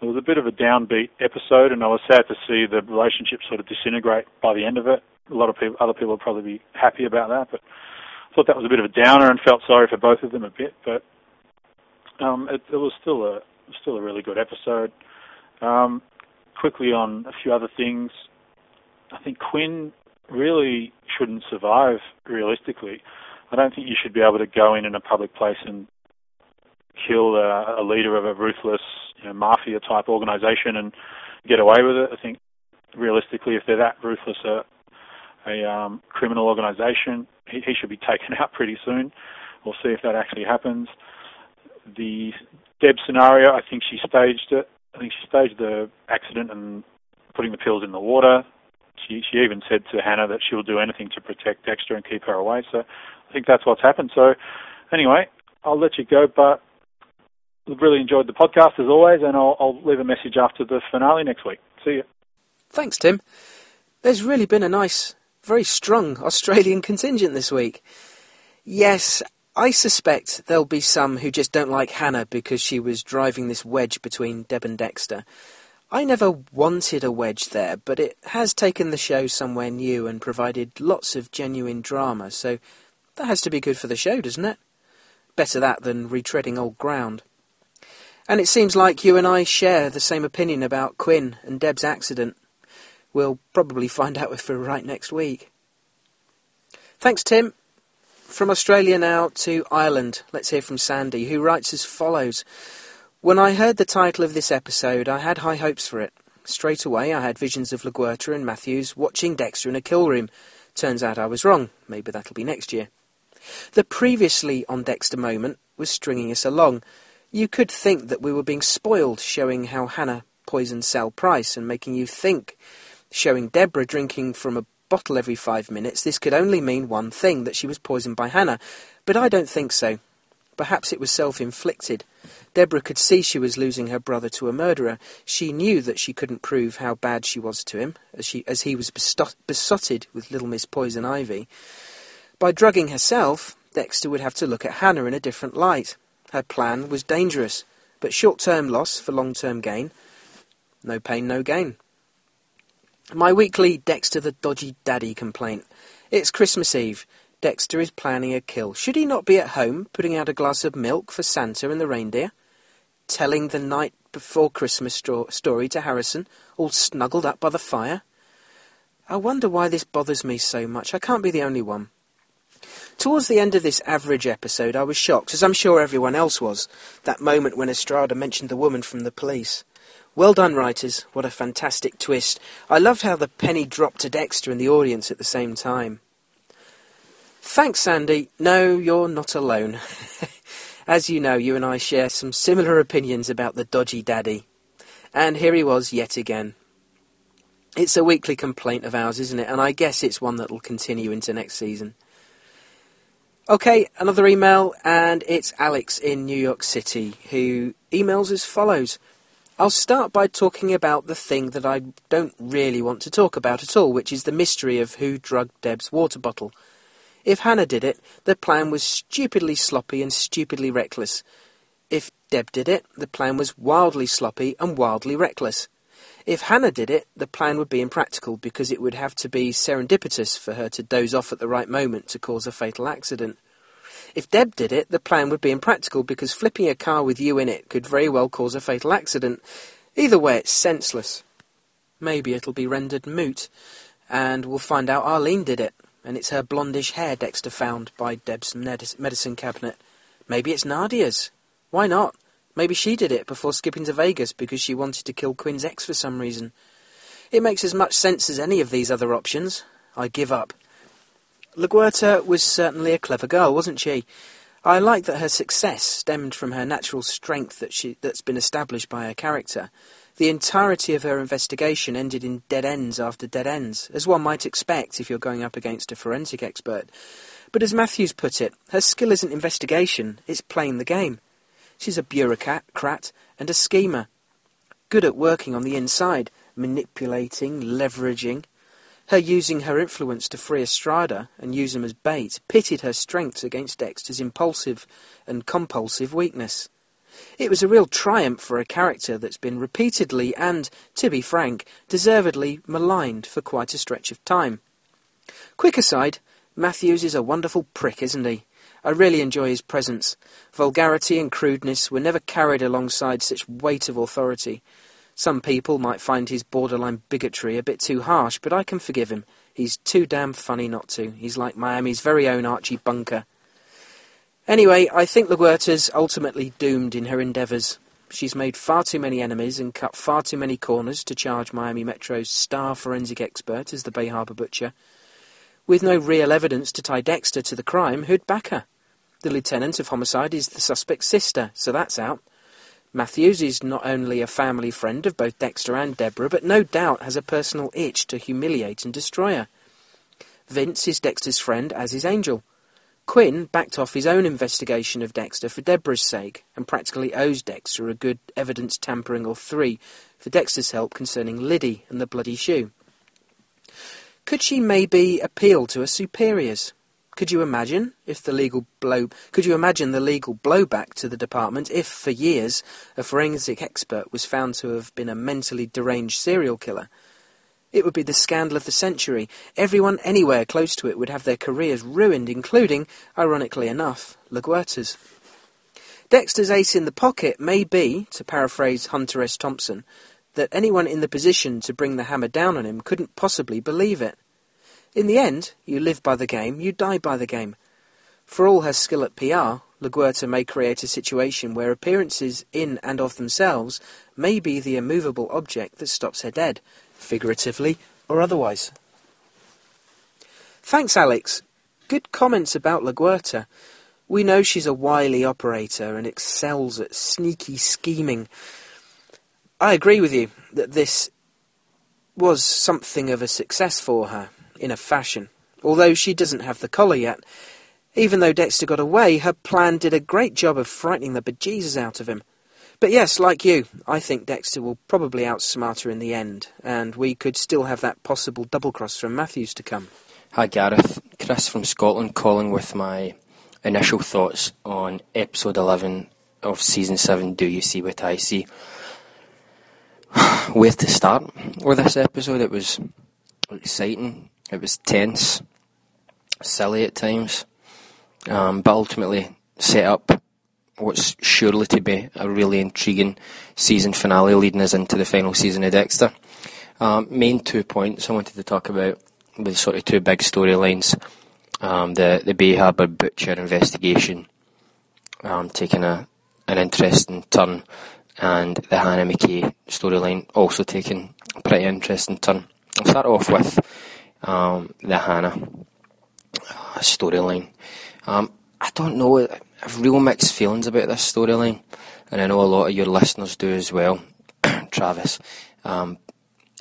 S8: it was a bit of a downbeat episode, and I was sad to see the relationship sort of disintegrate by the end of it. A lot of people, other people, would probably be happy about that, but I thought that was a bit of a downer and felt sorry for both of them a bit, but um, it, it was still a still a really good episode. Um, quickly on a few other things, I think Quinn really shouldn't survive realistically. I don't think you should be able to go in in a public place and kill a, a leader of a ruthless you know, mafia type organization and get away with it. I think realistically, if they're that ruthless a, a um, criminal organization, he, he should be taken out pretty soon. We'll see if that actually happens. The Deb scenario, I think she staged it. I think she staged the accident and putting the pills in the water. She she even said to Hannah that she'll do anything to protect Dexter and keep her away. So I think that's what's happened. So anyway, I'll let you go, but really enjoyed the podcast as always, and I'll, I'll leave a message after the finale next week. See you.
S1: Thanks, Tim. There's really been a nice, very strong Australian contingent this week. Yes, I suspect there'll be some who just don't like Hannah because she was driving this wedge between Deb and Dexter. I never wanted a wedge there, but it has taken the show somewhere new and provided lots of genuine drama, so that has to be good for the show, doesn't it? Better that than retreading old ground. And it seems like you and I share the same opinion about Quinn and Deb's accident. We'll probably find out if we're right next week. Thanks, Tim. From Australia now to Ireland, let's hear from Sandy, who writes as follows. When I heard the title of this episode, I had high hopes for it. Straight away, I had visions of LaGuerta and Matthews watching Dexter in a kill room. Turns out I was wrong. Maybe that'll be next year. The previously on Dexter moment was stringing us along. You could think that we were being spoiled, showing how Hannah poisoned Sal Price and making you think. Showing Deborah drinking from a bottle every five minutes, this could only mean one thing that she was poisoned by Hannah. But I don't think so. Perhaps it was self inflicted. Deborah could see she was losing her brother to a murderer. She knew that she couldn't prove how bad she was to him, as, she, as he was besotted with Little Miss Poison Ivy. By drugging herself, Dexter would have to look at Hannah in a different light. Her plan was dangerous, but short term loss for long term gain. No pain, no gain. My weekly Dexter the Dodgy Daddy complaint. It's Christmas Eve. Dexter is planning a kill. Should he not be at home putting out a glass of milk for Santa and the reindeer? Telling the night before Christmas sto- story to Harrison, all snuggled up by the fire? I wonder why this bothers me so much. I can't be the only one. Towards the end of this average episode, I was shocked, as I'm sure everyone else was, that moment when Estrada mentioned the woman from the police. Well done, writers. What a fantastic twist. I loved how the penny dropped to Dexter and the audience at the same time. Thanks, Sandy. No, you're not alone. As you know, you and I share some similar opinions about the dodgy daddy. And here he was yet again. It's a weekly complaint of ours, isn't it? And I guess it's one that'll continue into next season. Okay, another email, and it's Alex in New York City who emails as follows. I'll start by talking about the thing that I don't really want to talk about at all, which is the mystery of who drugged Deb's water bottle. If Hannah did it, the plan was stupidly sloppy and stupidly reckless. If Deb did it, the plan was wildly sloppy and wildly reckless. If Hannah did it, the plan would be impractical because it would have to be serendipitous for her to doze off at the right moment to cause a fatal accident. If Deb did it, the plan would be impractical because flipping a car with you in it could very well cause a fatal accident. Either way, it's senseless. Maybe it'll be rendered moot, and we'll find out Arlene did it, and it's her blondish hair Dexter found by Deb's medicine cabinet. Maybe it's Nadia's. Why not? Maybe she did it before skipping to Vegas because she wanted to kill Quinn's ex for some reason. It makes as much sense as any of these other options. I give up. LaGuerta was certainly a clever girl, wasn't she? I like that her success stemmed from her natural strength that she, that's been established by her character. The entirety of her investigation ended in dead ends after dead ends, as one might expect if you're going up against a forensic expert. But as Matthews put it, her skill isn't investigation, it's playing the game. She's a bureaucrat and a schemer. Good at working on the inside, manipulating, leveraging. Her using her influence to free Estrada and use him as bait pitted her strengths against Dexter's impulsive and compulsive weakness. It was a real triumph for a character that's been repeatedly and, to be frank, deservedly maligned for quite a stretch of time. Quick aside, Matthews is a wonderful prick, isn't he? I really enjoy his presence. Vulgarity and crudeness were never carried alongside such weight of authority. Some people might find his borderline bigotry a bit too harsh, but I can forgive him. He's too damn funny not to. He's like Miami's very own Archie Bunker. Anyway, I think LaGuerta's ultimately doomed in her endeavours. She's made far too many enemies and cut far too many corners to charge Miami Metro's star forensic expert as the Bay Harbour Butcher. With no real evidence to tie Dexter to the crime, who'd back her? The lieutenant of homicide is the suspect's sister, so that's out. Matthews is not only a family friend of both Dexter and Deborah, but no doubt has a personal itch to humiliate and destroy her. Vince is Dexter's friend, as is Angel. Quinn backed off his own investigation of Dexter for Deborah's sake, and practically owes Dexter a good evidence tampering or three for Dexter's help concerning Liddy and the bloody shoe. Could she maybe appeal to her superiors? Could you imagine if the legal blow? Could you imagine the legal blowback to the department if, for years, a forensic expert was found to have been a mentally deranged serial killer? It would be the scandal of the century. Everyone anywhere close to it would have their careers ruined, including, ironically enough, LaGuerta's. Dexter's ace in the pocket may be, to paraphrase Hunter S. Thompson, that anyone in the position to bring the hammer down on him couldn't possibly believe it. In the end, you live by the game, you die by the game. For all her skill at PR, LaGuerta may create a situation where appearances in and of themselves may be the immovable object that stops her dead, figuratively or otherwise. Thanks, Alex. Good comments about LaGuerta. We know she's a wily operator and excels at sneaky scheming. I agree with you that this was something of a success for her, in a fashion. Although she doesn't have the collar yet, even though Dexter got away, her plan did a great job of frightening the bejesus out of him. But yes, like you, I think Dexter will probably outsmart her in the end, and we could still have that possible double cross from Matthews to come.
S9: Hi Gareth, Chris from Scotland calling with my initial thoughts on episode 11 of season 7 Do You See What I See? Where to start with this episode? It was exciting, it was tense, silly at times, um, but ultimately set up what's surely to be a really intriguing season finale leading us into the final season of Dexter. Um, main two points I wanted to talk about with sort of two big storylines. Um, the the Bay Harbour Butcher investigation um, taking a an interesting turn, and the Hannah McKay storyline also taking a pretty interesting turn. I'll start off with um, the Hannah uh, storyline. Um, I don't know. I have real mixed feelings about this storyline, and I know a lot of your listeners do as well, Travis. Um,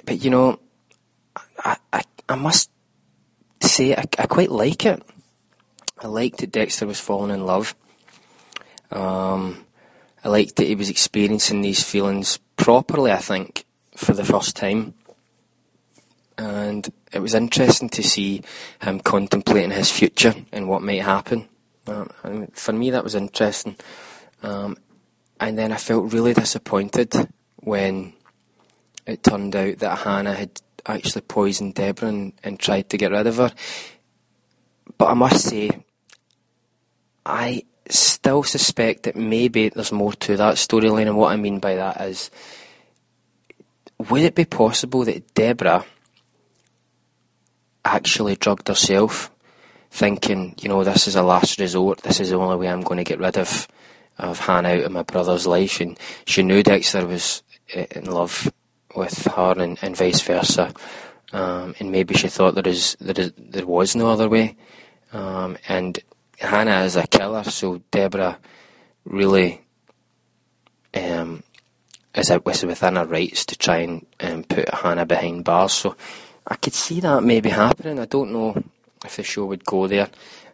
S9: but you know, I, I, I must say I, I quite like it. I liked that Dexter was falling in love. Um, I liked that he was experiencing these feelings properly. I think for the first time, and it was interesting to see him contemplating his future and what might happen. Um, for me, that was interesting. Um, and then I felt really disappointed when it turned out that Hannah had actually poisoned Deborah and, and tried to get rid of her. But I must say, I still suspect that maybe there's more to that storyline, and what I mean by that is would it be possible that Deborah actually drugged herself thinking, you know, this is a last resort, this is the only way I'm going to get rid of of Hannah out of my brother's life. And she knew Dexter was eh, in love with her and, and vice versa. Um, and maybe she thought there is there is there was no other way. Um, and Hannah is a killer, so Deborah really um, is was within her rights to try and um, put Hannah behind bars. So I could see that maybe happening. I don't know if the show would go there.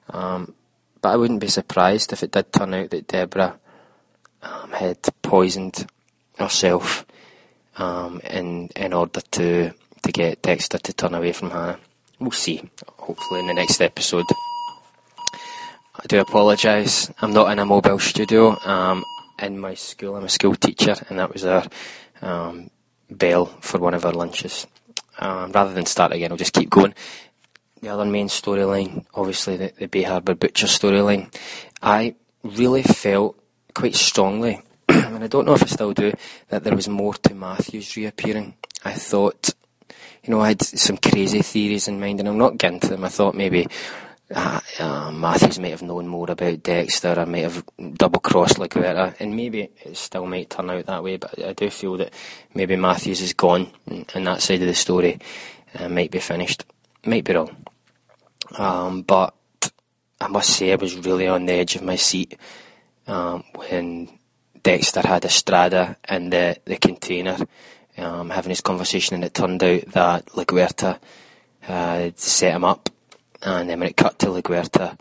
S9: Um, but I wouldn't be surprised if it did turn out that Deborah um, had poisoned herself um, in in order to to get Dexter to turn away from Hannah. We'll see. Hopefully in the next episode. I do apologise. I'm not in a mobile studio. Um, in my school, I'm a school teacher, and that was our um, bell for one of our lunches. Um, rather than start again, I'll just keep going the other main storyline, obviously the, the Bay Harbour Butcher storyline, I really felt quite strongly, and I don't know if I still do, that there was more to Matthews reappearing. I thought you know, I had some crazy theories in mind, and I'm not getting to them. I thought maybe uh, uh, Matthews might have known more about Dexter, or might have double crossed LaGuerta, and maybe it still might turn out that way. But I do feel that maybe Matthews is gone, and, and that side of the story uh, might be finished. Might be wrong, um, but I must say I was really on the edge of my seat um, when Dexter had Estrada in the the container um, having his conversation, and it turned out that LaGuerta had set him up. And then when it cut to LaGuerta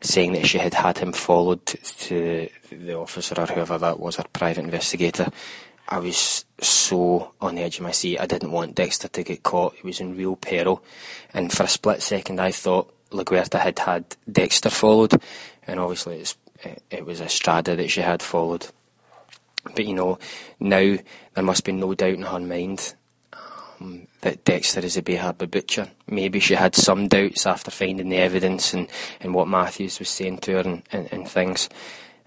S9: saying that she had had him followed to the officer or whoever that was, her private investigator, I was so on the edge of my seat. I didn't want Dexter to get caught. He was in real peril. And for a split second, I thought LaGuerta had had Dexter followed. And obviously, it was Estrada that she had followed. But you know, now there must be no doubt in her mind um, that Dexter is a Bay Harbour butcher. Maybe she had some doubts after finding the evidence and, and what Matthews was saying to her and, and, and things.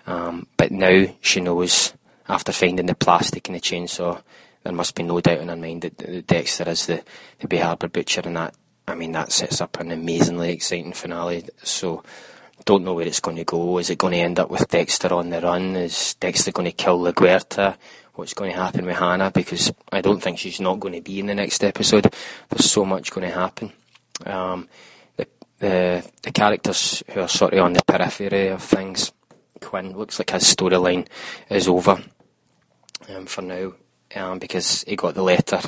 S9: Um, but now she knows, after finding the plastic and the chainsaw, there must be no doubt in her mind that, that Dexter is the, the Bay Harbour butcher, and that, I mean, that sets up an amazingly exciting finale. So, don't know where it's going to go. Is it going to end up with Dexter on the run? Is Dexter going to kill LaGuerta? What's going to happen with Hannah? Because I don't think she's not going to be in the next episode. There's so much going to happen. Um, the, the the characters who are sort of on the periphery of things. Quinn looks like his storyline is over um, for now um, because he got the letter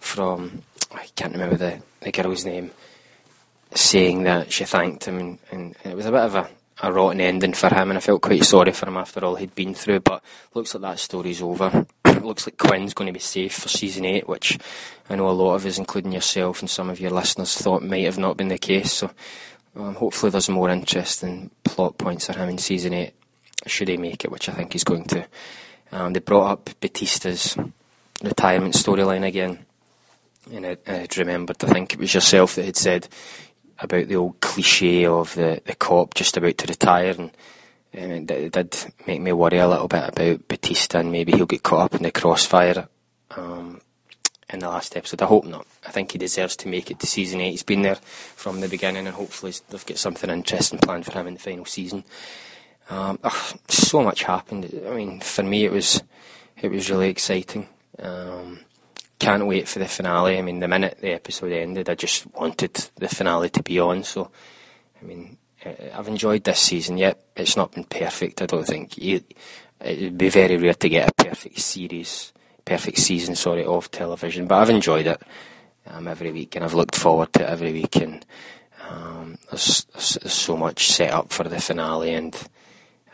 S9: from I can't remember the, the girl's name saying that she thanked him, and, and it was a bit of a, a rotten ending for him, and I felt quite sorry for him after all he'd been through. But looks like that story's over. looks like Quinn's going to be safe for season eight, which I know a lot of us, including yourself and some of your listeners, thought might have not been the case. So um, hopefully there's more interesting plot points for him in season eight, should he make it, which I think he's going to. Um, they brought up Batista's retirement storyline again. And I, I remembered, I think it was yourself that had said about the old cliche of the, the cop just about to retire, and, and it, did make me worry a little bit about Batista and maybe he'll get caught up in the crossfire um, in the last episode. I hope not. I think he deserves to make it to season eight. He's been there from the beginning, and hopefully they've got something interesting planned for him in the final season. Um, so much happened. I mean, for me, it was it was really exciting. Um, can't wait for the finale. I mean, the minute the episode ended, I just wanted the finale to be on. So, I mean, I've enjoyed this season. Yet it's not been perfect. I don't think it would be very rare to get a perfect series, perfect season, sorry, of television. But I've enjoyed it um, every week, and I've looked forward to it every week. And um, there's, there's, so much set up for the finale, and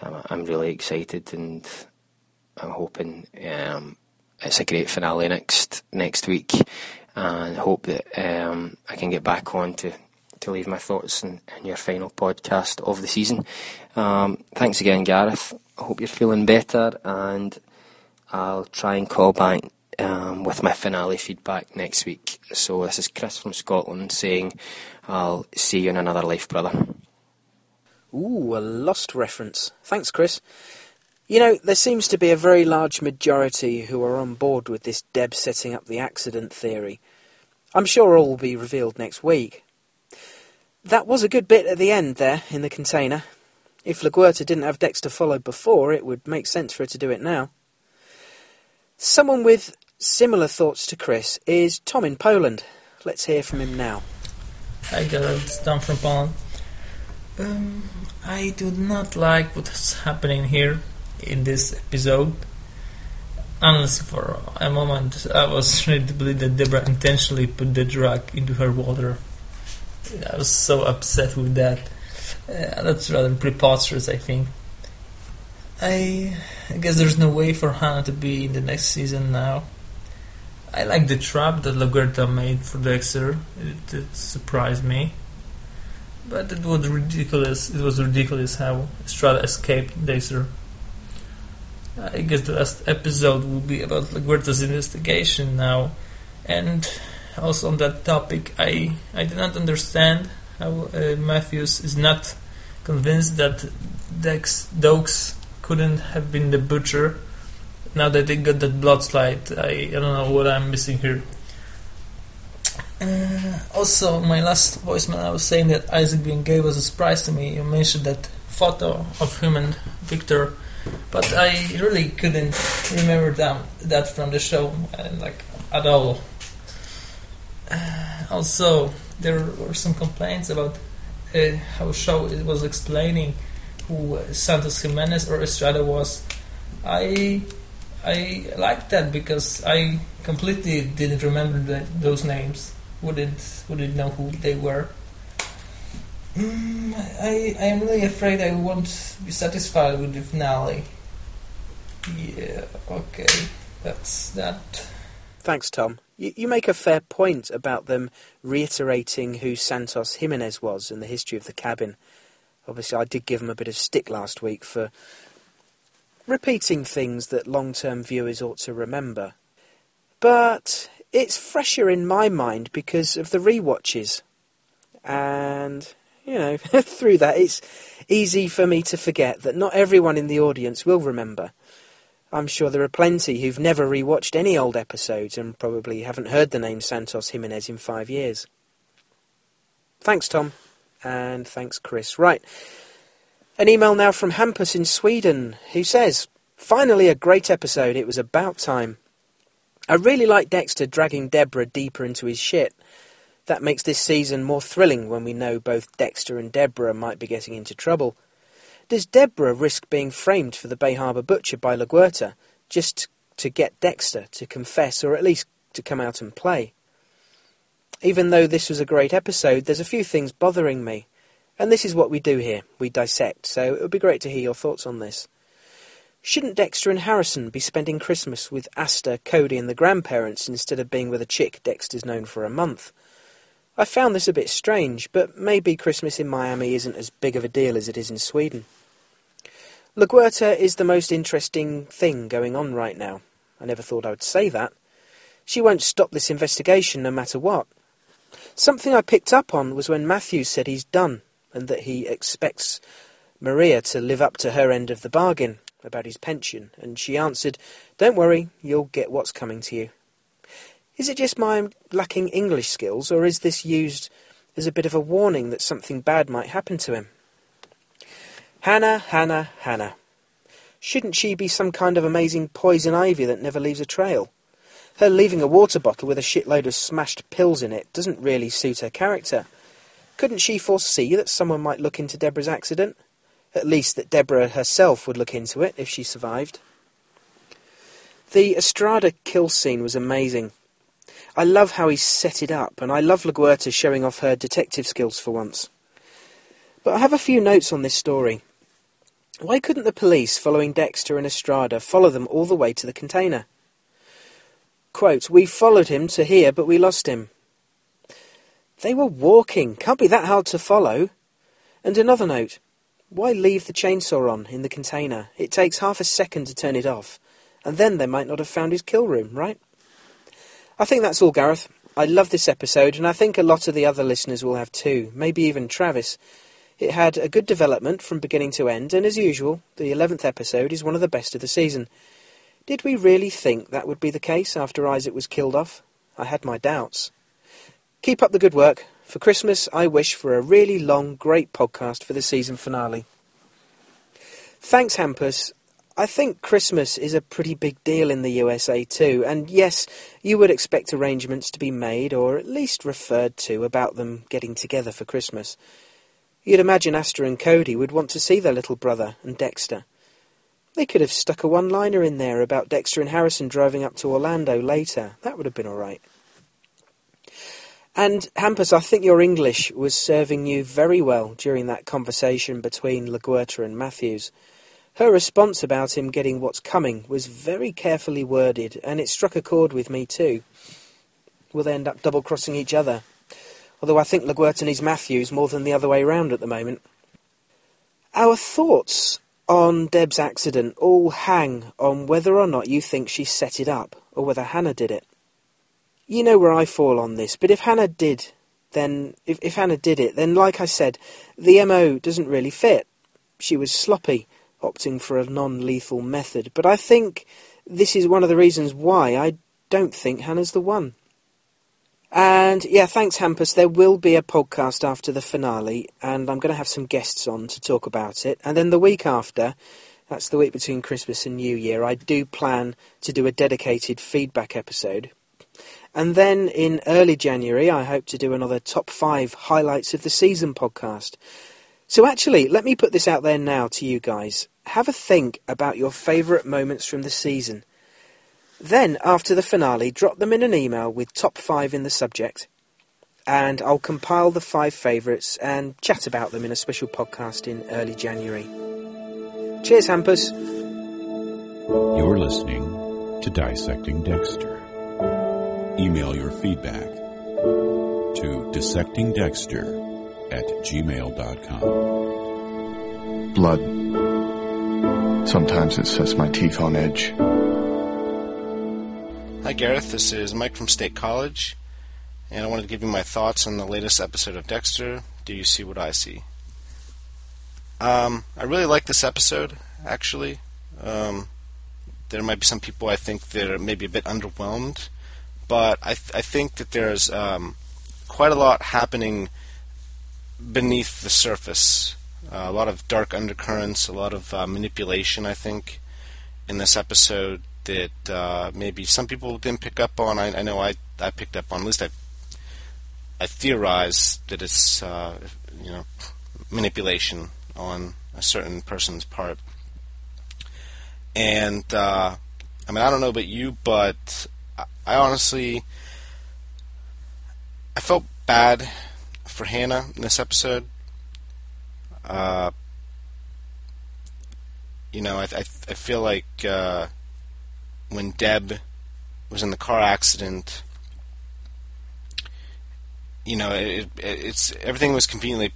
S9: I'm really excited, and I'm hoping um, it's a great finale next next week, and hope that um, I can get back on to, to leave my thoughts in, in your final podcast of the season. Um, thanks again, Gareth. I hope you're feeling better, and I'll try and call back um, with my finale feedback next week. So this is Chris from Scotland saying, "I'll see you in another life, brother."
S1: Ooh, a lost reference. Thanks, Chris. You know, there seems to be a very large majority who are on board with this Deb setting up the accident theory. I'm sure all will be revealed next week. That was a good bit at the end there, in the container. If LaGuerta didn't have Dexter followed before, it would make sense for her to do it now. Someone with similar thoughts to Chris is Tom in Poland. Let's hear from him now.
S10: Hi guys, Tom from Poland. Um, I do not like what's happening here in this episode. Unless for a moment I was ready to believe that Deborah intentionally put the drug into her water. I was so upset with that. Uh, that's rather preposterous, I think. I, I guess there's no way for Hannah to be in the next season now. I like the trap that LaGuerta made for Dexter. It, it surprised me. But it was ridiculous. It was ridiculous how Estrada escaped Dexter. I guess the last episode will be about LaGuerta's investigation now. And also on that topic, I, I do not understand how uh, Matthews is not convinced that Dex couldn't have been the butcher. Now that they got that blood slide, I, I don't know what I'm missing here. Uh, also, my last voicemail, I was saying that Isaac being gay was a surprise to me. You mentioned that photo of him and Victor, but I really couldn't remember that that from the show, uh, like at all. Uh, also, there were some complaints about uh, how show it was explaining who Santos Jimenez or Estrada was. I I liked that because I completely didn't remember the, those names. Wouldn't wouldn't know who they were. Mm, I I am really afraid I won't be satisfied with the finale. Yeah. Okay. That's that.
S1: Thanks, Tom. You, you make a fair point about them reiterating who Santos Jimenez was in the history of the cabin. Obviously, I did give him a bit of stick last week for repeating things that long term viewers ought to remember. But it's fresher in my mind because of the re-watches. And, you know, through that, it's easy for me to forget that not everyone in the audience will remember. I'm sure there are plenty who've never re-watched any old episodes and probably haven't heard the name Santos Jimenez in five years. Thanks, Tom. And thanks, Chris. Right. An email now from Hampus in Sweden, who says, Finally a great episode. It was about time. I really like Dexter dragging Deborah deeper into his shit. That makes this season more thrilling when we know both Dexter and Deborah might be getting into trouble. Does Deborah risk being framed for the Bay Harbor butcher by LaGuerta just to get Dexter to confess or at least to come out and play? Even though this was a great episode, there's a few things bothering me. And this is what we do here we dissect, so it would be great to hear your thoughts on this. Shouldn't Dexter and Harrison be spending Christmas with Astor, Cody, and the grandparents instead of being with a chick Dexter's known for a month? I found this a bit strange, but maybe Christmas in Miami isn't as big of a deal as it is in Sweden. LaGuerta is the most interesting thing going on right now. I never thought I would say that. She won't stop this investigation no matter what. Something I picked up on was when Matthews said he's done and that he expects Maria to live up to her end of the bargain about his pension, and she answered, Don't worry, you'll get what's coming to you. Is it just my lacking English skills, or is this used as a bit of a warning that something bad might happen to him? Hannah, Hannah, Hannah. Shouldn't she be some kind of amazing poison ivy that never leaves a trail? Her leaving a water bottle with a shitload of smashed pills in it doesn't really suit her character. Couldn't she foresee that someone might look into Deborah's accident? At least that Deborah herself would look into it if she survived. The Estrada kill scene was amazing. I love how he set it up, and I love LaGuerta showing off her detective skills for once. But I have a few notes on this story. Why couldn't the police, following Dexter and Estrada, follow them all the way to the container? Quote, We followed him to here, but we lost him. They were walking. Can't be that hard to follow. And another note. Why leave the chainsaw on in the container? It takes half a second to turn it off, and then they might not have found his kill room, right? I think that's all, Gareth. I love this episode, and I think a lot of the other listeners will have too, maybe even Travis. It had a good development from beginning to end, and as usual, the 11th episode is one of the best of the season. Did we really think that would be the case after Isaak was killed off? I had my doubts. Keep up the good work. For Christmas, I wish for a really long, great podcast for the season finale. Thanks, Hampus. I think Christmas is a pretty big deal in the USA too, and yes, you would expect arrangements to be made, or at least referred to, about them getting together for Christmas. You'd imagine Astor and Cody would want to see their little brother and Dexter. They could have stuck a one liner in there about Dexter and Harrison driving up to Orlando later. That would have been alright. And Hampus, I think your English was serving you very well during that conversation between LaGuerta and Matthews. Her response about him getting what's coming was very carefully worded, and it struck a chord with me too. Will they end up double crossing each other? Although I think LaGuerta needs Matthews more than the other way round at the moment. Our thoughts on Deb's accident all hang on whether or not you think she set it up, or whether Hannah did it you know where I fall on this, but if Hannah did, then if, if Hannah did it, then like I said, the MO doesn't really fit. She was sloppy, opting for a non-lethal method, but I think this is one of the reasons why I don't think Hannah's the one. And yeah, thanks, Hampus. There will be a podcast after the finale, and I'm going to have some guests on to talk about it. And then the week after, that's the week between Christmas and New Year, I do plan to do a dedicated feedback episode. And then in early January, I hope to do another top five highlights of the season podcast. So actually, let me put this out there now to you guys. Have a think about your favourite moments from the season. Then, after the finale, drop them in an email with top five in the subject, and I'll compile the five favourites and chat about them in a special podcast in early January. Cheers, Hampus.
S5: You're listening to Dissecting Dexter. Email your feedback to dissectingdexter at gmail.com.
S11: Blood. Sometimes it sets my teeth on edge.
S12: Hi, Gareth. This is Mike from State College, and I wanted to give you my thoughts on the latest episode of Dexter. Do you see what I see? Um, I really like this episode, actually. Um, there might be some people I think that are maybe a bit underwhelmed, but I, th- I think that there's um, quite a lot happening beneath the surface. Uh, a lot of dark undercurrents, a lot of uh, manipulation, I think, in this episode that uh, maybe some people didn't pick up on. I, I, know I, I picked up on. At least I I theorize that it's uh, you know manipulation on a certain person's part. And uh, I mean I don't know about you, but I, honestly I felt bad for Hannah in this episode. Uh, you know, I, I, I feel like uh, when Deb was in the car accident, you know, it, it, it's everything was conveniently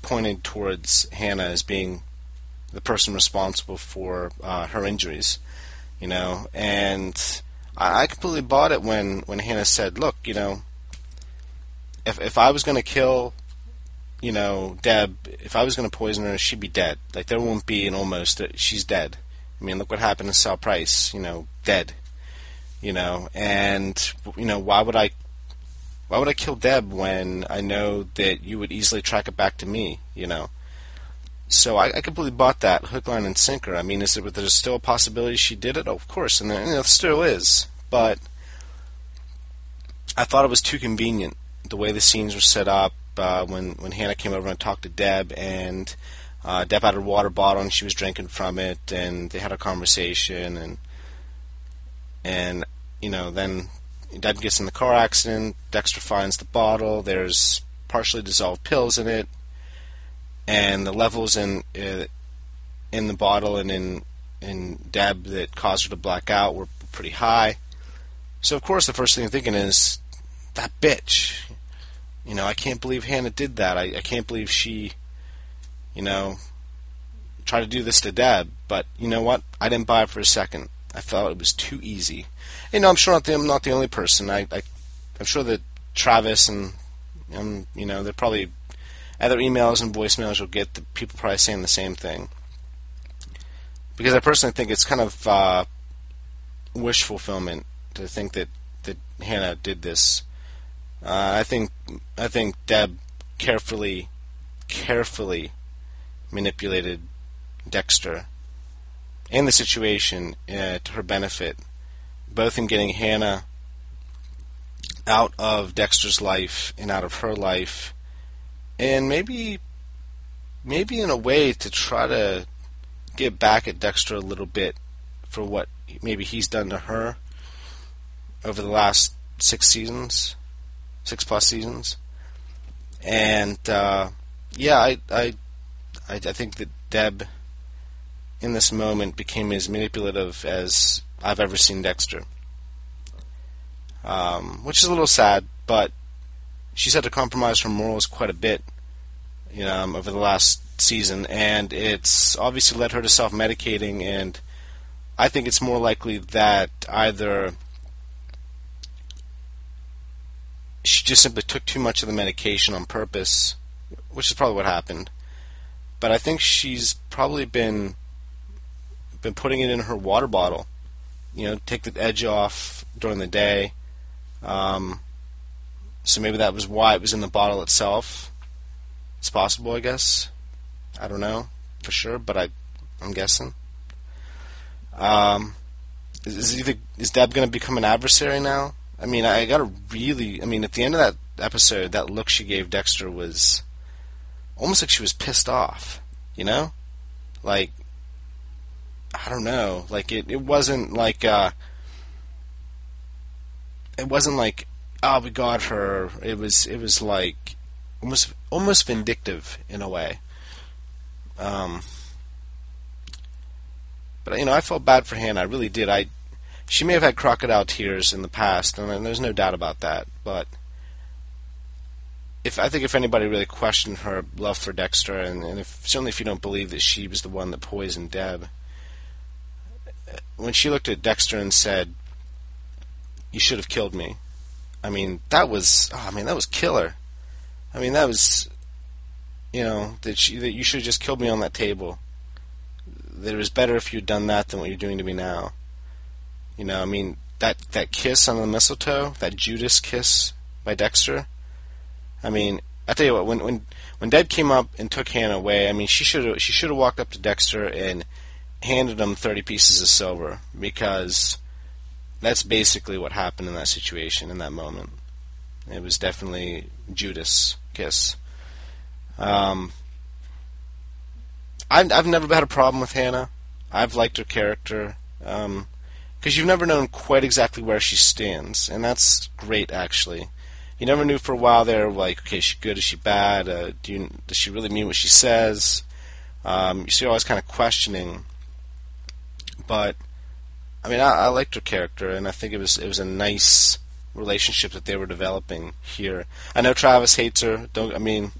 S12: pointed towards Hannah as being the person responsible for uh, her injuries, you know, and I, I completely bought it when when Hannah said, "Look, you know, if if I was going to kill." You know, Deb. If I was going to poison her, she'd be dead. Like there won't be an almost. Uh, she's dead. I mean, look what happened to Sal Price. You know, dead. You know, and you know why would I? Why would I kill Deb when I know that you would easily track it back to me? You know. So I, I completely bought that hook, line, and sinker. I mean, is there there's still a possibility she did it? Oh, of course, and there, you know, still is. But I thought it was too convenient the way the scenes were set up. Uh, when when Hannah came over and talked to Deb, and uh, Deb had her water bottle and she was drinking from it, and they had a conversation, and and you know then Deb gets in the car accident. Dexter finds the bottle. There's partially dissolved pills in it, and the levels in uh, in the bottle and in in Deb that caused her to black out were pretty high. So of course the first thing I'm thinking is that bitch. You know, I can't believe Hannah did that. I, I can't believe she, you know, tried to do this to Deb. But you know what? I didn't buy it for a second. I felt it was too easy. You know, I'm sure not the, I'm not the only person. I, I I'm sure that Travis and um, you know, they're probably other emails and voicemails you'll get the people probably saying the same thing. Because I personally think it's kind of uh, wish fulfillment to think that that Hannah did this. Uh, I think I think Deb carefully, carefully manipulated Dexter and the situation uh, to her benefit, both in getting Hannah out of Dexter's life and out of her life, and maybe, maybe in a way to try to get back at Dexter a little bit for what maybe he's done to her over the last six seasons, six plus seasons, and uh, yeah, I, I, I, think that Deb in this moment became as manipulative as I've ever seen Dexter. Um, which is a little sad, but she's had to compromise her morals quite a bit you know, um, over the last season, and it's obviously led her to self medicating, and I think it's more likely that either she just simply took too much of the medication on purpose, which is probably what happened. But I think she's probably been been putting it in her water bottle. You know, take the edge off during the day. Um, So maybe that was why it was in the bottle itself. It's possible, I guess. I don't know for sure, but I, I'm guessing. Um, is, is either is Deb going to become an adversary now? I mean, I got to really. I mean, at the end of that episode, that look she gave Dexter was almost like she was pissed off. You know, like I don't know. Like it, it wasn't like uh, it wasn't like oh we got her. It was it was like almost almost vindictive in a way. Um, but you know, I felt bad for Hannah. I really did. I she may have had crocodile tears in the past, and there's no doubt about that. But if I think if anybody really questioned her love for Dexter, and, and if certainly if you don't believe that she was the one that poisoned Deb, when she looked at Dexter and said, "You should have killed me," I mean that was oh, I mean that was killer. I mean that was you know that she that you should have just killed me on that table. That it was better if you'd done that than what you're doing to me now. You know, I mean that that kiss on the mistletoe, that Judas kiss by Dexter. I mean, I tell you what, when when when Deb came up and took Hannah away, I mean, she should she should have walked up to Dexter and handed him 30 pieces of silver because that's basically what happened in that situation in that moment. It was definitely Judas kiss. Um, I've I've never had a problem with Hannah. I've liked her character because um, you've never known quite exactly where she stands, and that's great actually. You never knew for a while there, like, okay, is she good? Is she bad? Uh, do you, does she really mean what she says? Um, you see, always kind of questioning but I mean, I, I liked her character, and I think it was it was a nice relationship that they were developing here. I know Travis hates her. Don't I mean?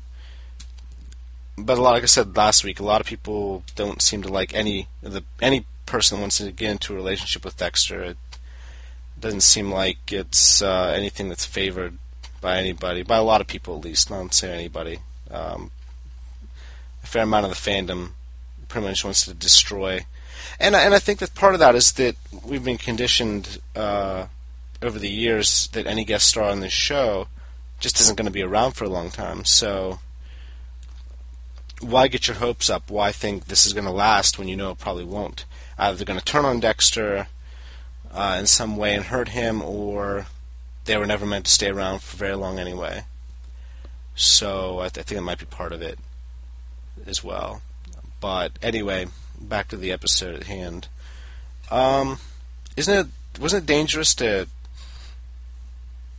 S12: But a lot, like I said last week, a lot of people don't seem to like any the any person wants to get into a relationship with Dexter. It doesn't seem like it's uh, anything that's favored by anybody, by a lot of people at least. Not say anybody. Um, a fair amount of the fandom pretty much wants to destroy and and I think that part of that is that we've been conditioned uh, over the years that any guest star on this show just isn't going to be around for a long time. So why get your hopes up? Why think this is going to last when you know it probably won't? Either they're going to turn on Dexter uh, in some way and hurt him, or they were never meant to stay around for very long anyway. So I, th- I think it might be part of it as well. But anyway, back to the episode at hand. Um, isn't it wasn't it dangerous to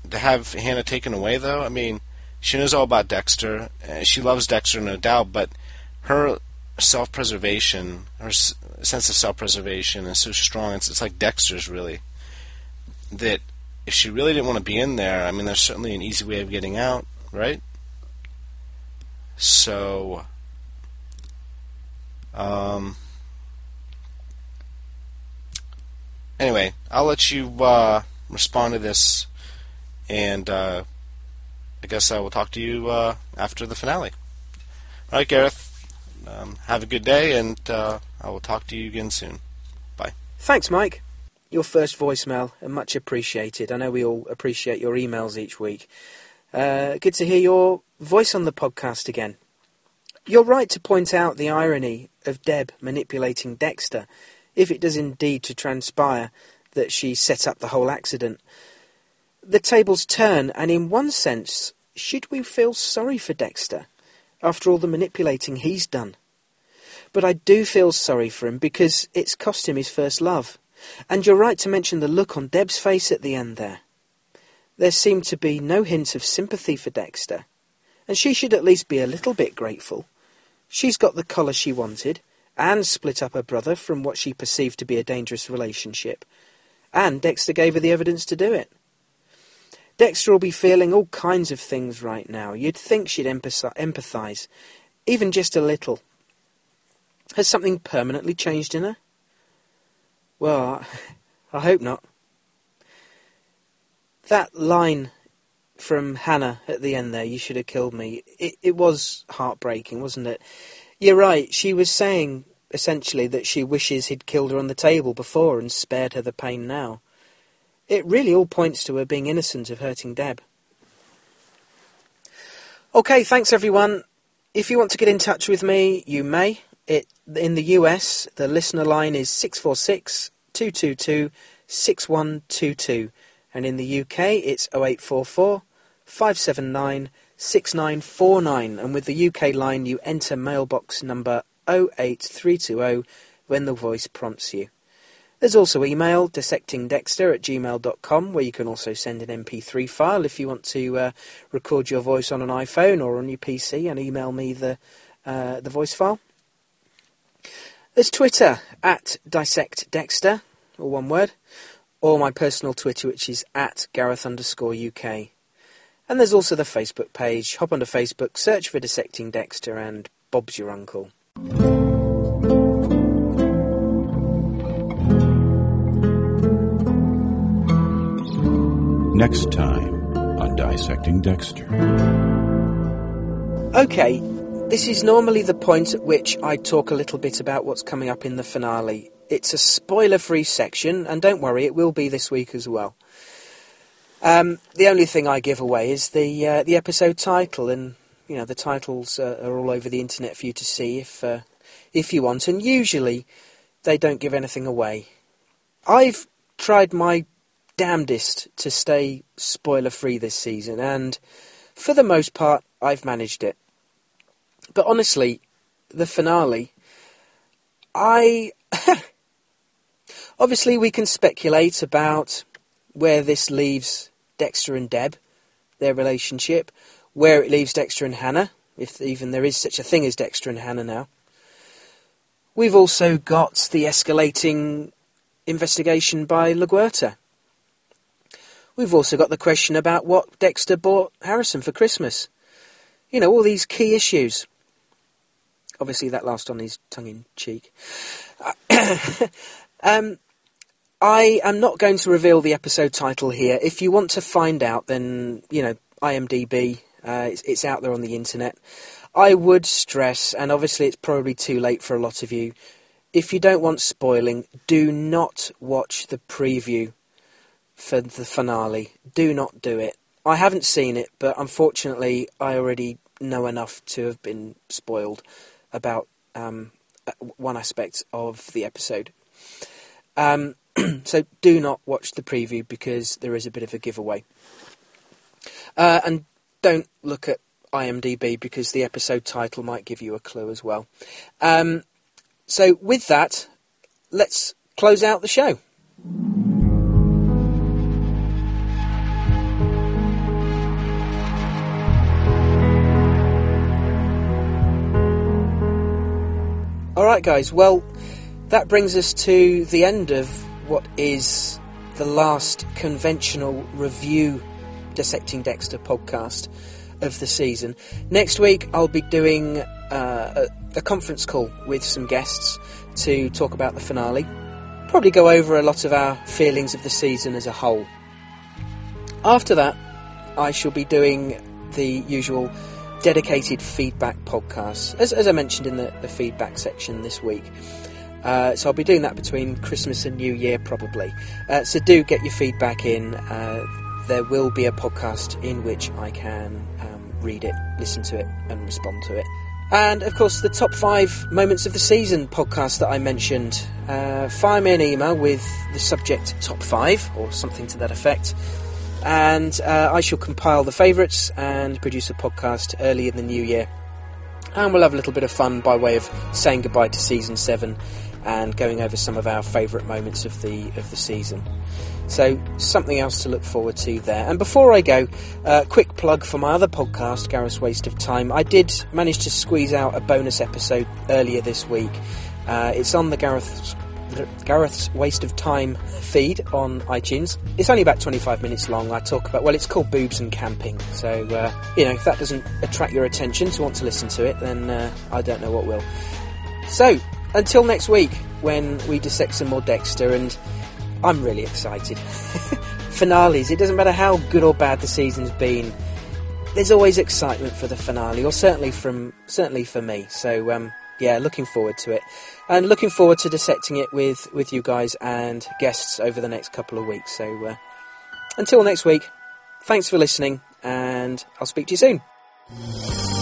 S12: to have Hannah taken away though? I mean, she knows all about Dexter. She loves Dexter, no doubt, but her self-preservation, her s- sense of self-preservation is so strong. It's, it's like Dexter's really. That if she really didn't want to be in there, I mean, there's certainly an easy way of getting out, right? So, um, anyway, I'll let you uh, respond to this, and uh, I guess I will talk to you uh, after the finale. All right, Gareth. Um, have a good day, and uh, I will talk to you again soon. Bye.
S1: Thanks, Mike. Your first voicemail, and much appreciated. I know we all appreciate your emails each week. Uh, good to hear your voice on the podcast again. You're right to point out the irony of Deb manipulating Dexter if it does indeed to transpire that she set up the whole accident. The tables turn, and in one sense, should we feel sorry for Dexter after all the manipulating he's done? But I do feel sorry for him because it's cost him his first love. And you're right to mention the look on Deb's face at the end there. There seemed to be no hint of sympathy for Dexter, and she should at least be a little bit grateful. She's got the collar she wanted, and split up her brother from what she perceived to be a dangerous relationship. And Dexter gave her the evidence to do it. Dexter will be feeling all kinds of things right now. You'd think she'd empathise, even just a little. Has something permanently changed in her? Well, I hope not. That line from Hannah at the end there, you should have killed me, it, it was heartbreaking, wasn't it? You're right, she was saying essentially that she wishes he'd killed her on the table before and spared her the pain now. It really all points to her being innocent of hurting Deb. Okay, thanks everyone. If you want to get in touch with me, you may. It in the US, the listener line is 646 222 6122 and in the UK it's 0844 579 6949 and with the UK line you enter mailbox number 08320 when the voice prompts you. There's also email, dissectingdexter at gmail.com, where you can also send an MP3 file if you want to uh, record your voice on an iPhone or on your PC and email me the, uh, the voice file. There's Twitter, at dissectdexter, or one word, or my personal Twitter, which is at Gareth underscore UK. And there's also the Facebook page. Hop onto Facebook, search for Dissecting Dexter, and Bob's your uncle.
S5: Next time on Dissecting Dexter.
S1: Okay, this is normally the point at which I talk a little bit about what's coming up in the finale. It's a spoiler free section, and don't worry, it will be this week as well. Um, the only thing I give away is the uh, the episode title, and you know the titles uh, are all over the internet for you to see if uh, if you want. And usually, they don't give anything away. I've tried my damnedest to stay spoiler free this season, and for the most part, I've managed it. But honestly, the finale, I. Obviously, we can speculate about where this leaves Dexter and Deb, their relationship, where it leaves Dexter and Hannah, if even there is such a thing as Dexter and Hannah now. We've also got the escalating investigation by LaGuerta. We've also got the question about what Dexter bought Harrison for Christmas. You know, all these key issues. Obviously, that last on his tongue in cheek. um, I am not going to reveal the episode title here. If you want to find out, then, you know, IMDb, uh, it's, it's out there on the internet. I would stress, and obviously it's probably too late for a lot of you, if you don't want spoiling, do not watch the preview for the finale. Do not do it. I haven't seen it, but unfortunately, I already know enough to have been spoiled about um, one aspect of the episode. Um, so do not watch the preview because there is a bit of a giveaway. Uh, and don't look at IMDb because the episode title might give you a clue as well. Um, so with that, let's close out the show. Alright, guys, well, that brings us to the end of what is the last conventional review Dissecting Dexter podcast of the season. Next week, I'll be doing uh, a, a, conference call with some guests to talk about the finale. Probably go over a lot of our feelings of the season as a whole. After that, I shall be doing the usual dedicated feedback podcast, as, as I mentioned in the, the feedback section this week. Uh, so I'll be doing that between Christmas and New Year probably. Uh, so do get your feedback in. Uh, there will be a podcast in which I can um, read it, listen to it, and respond to it. And of course, the top five moments of the season podcast that I mentioned. Uh, fire me an email with the subject top five or something to that effect. And uh, I shall compile the favourites and produce a podcast early in the new year. And we'll have a little bit of fun by way of saying goodbye to season seven and going over some of our favourite moments of the of the season. So something else to look forward to there. And before I go, uh, quick plug for my other podcast, Gareth's Waste of Time. I did manage to squeeze out a bonus episode earlier this week. Uh, it's on the Gareth's Gareth's Waste of Time feed on iTunes. It's only about 25 minutes long. I talk about, well, it's called Boobs and Camping. So, uh, you know, if that doesn't attract your attention to want to listen to it, then uh, I don't know what will. So, until next week, when we dissect some more Dexter, and I'm really excited. Finales, it doesn't matter how good or bad the season's been, there's always excitement for the finale, or certainly from certainly for me. So um, yeah, looking forward to it, and looking forward to dissecting it with with you guys and guests over the next couple of weeks. So uh, until next week, thanks for listening, and I'll speak to you soon.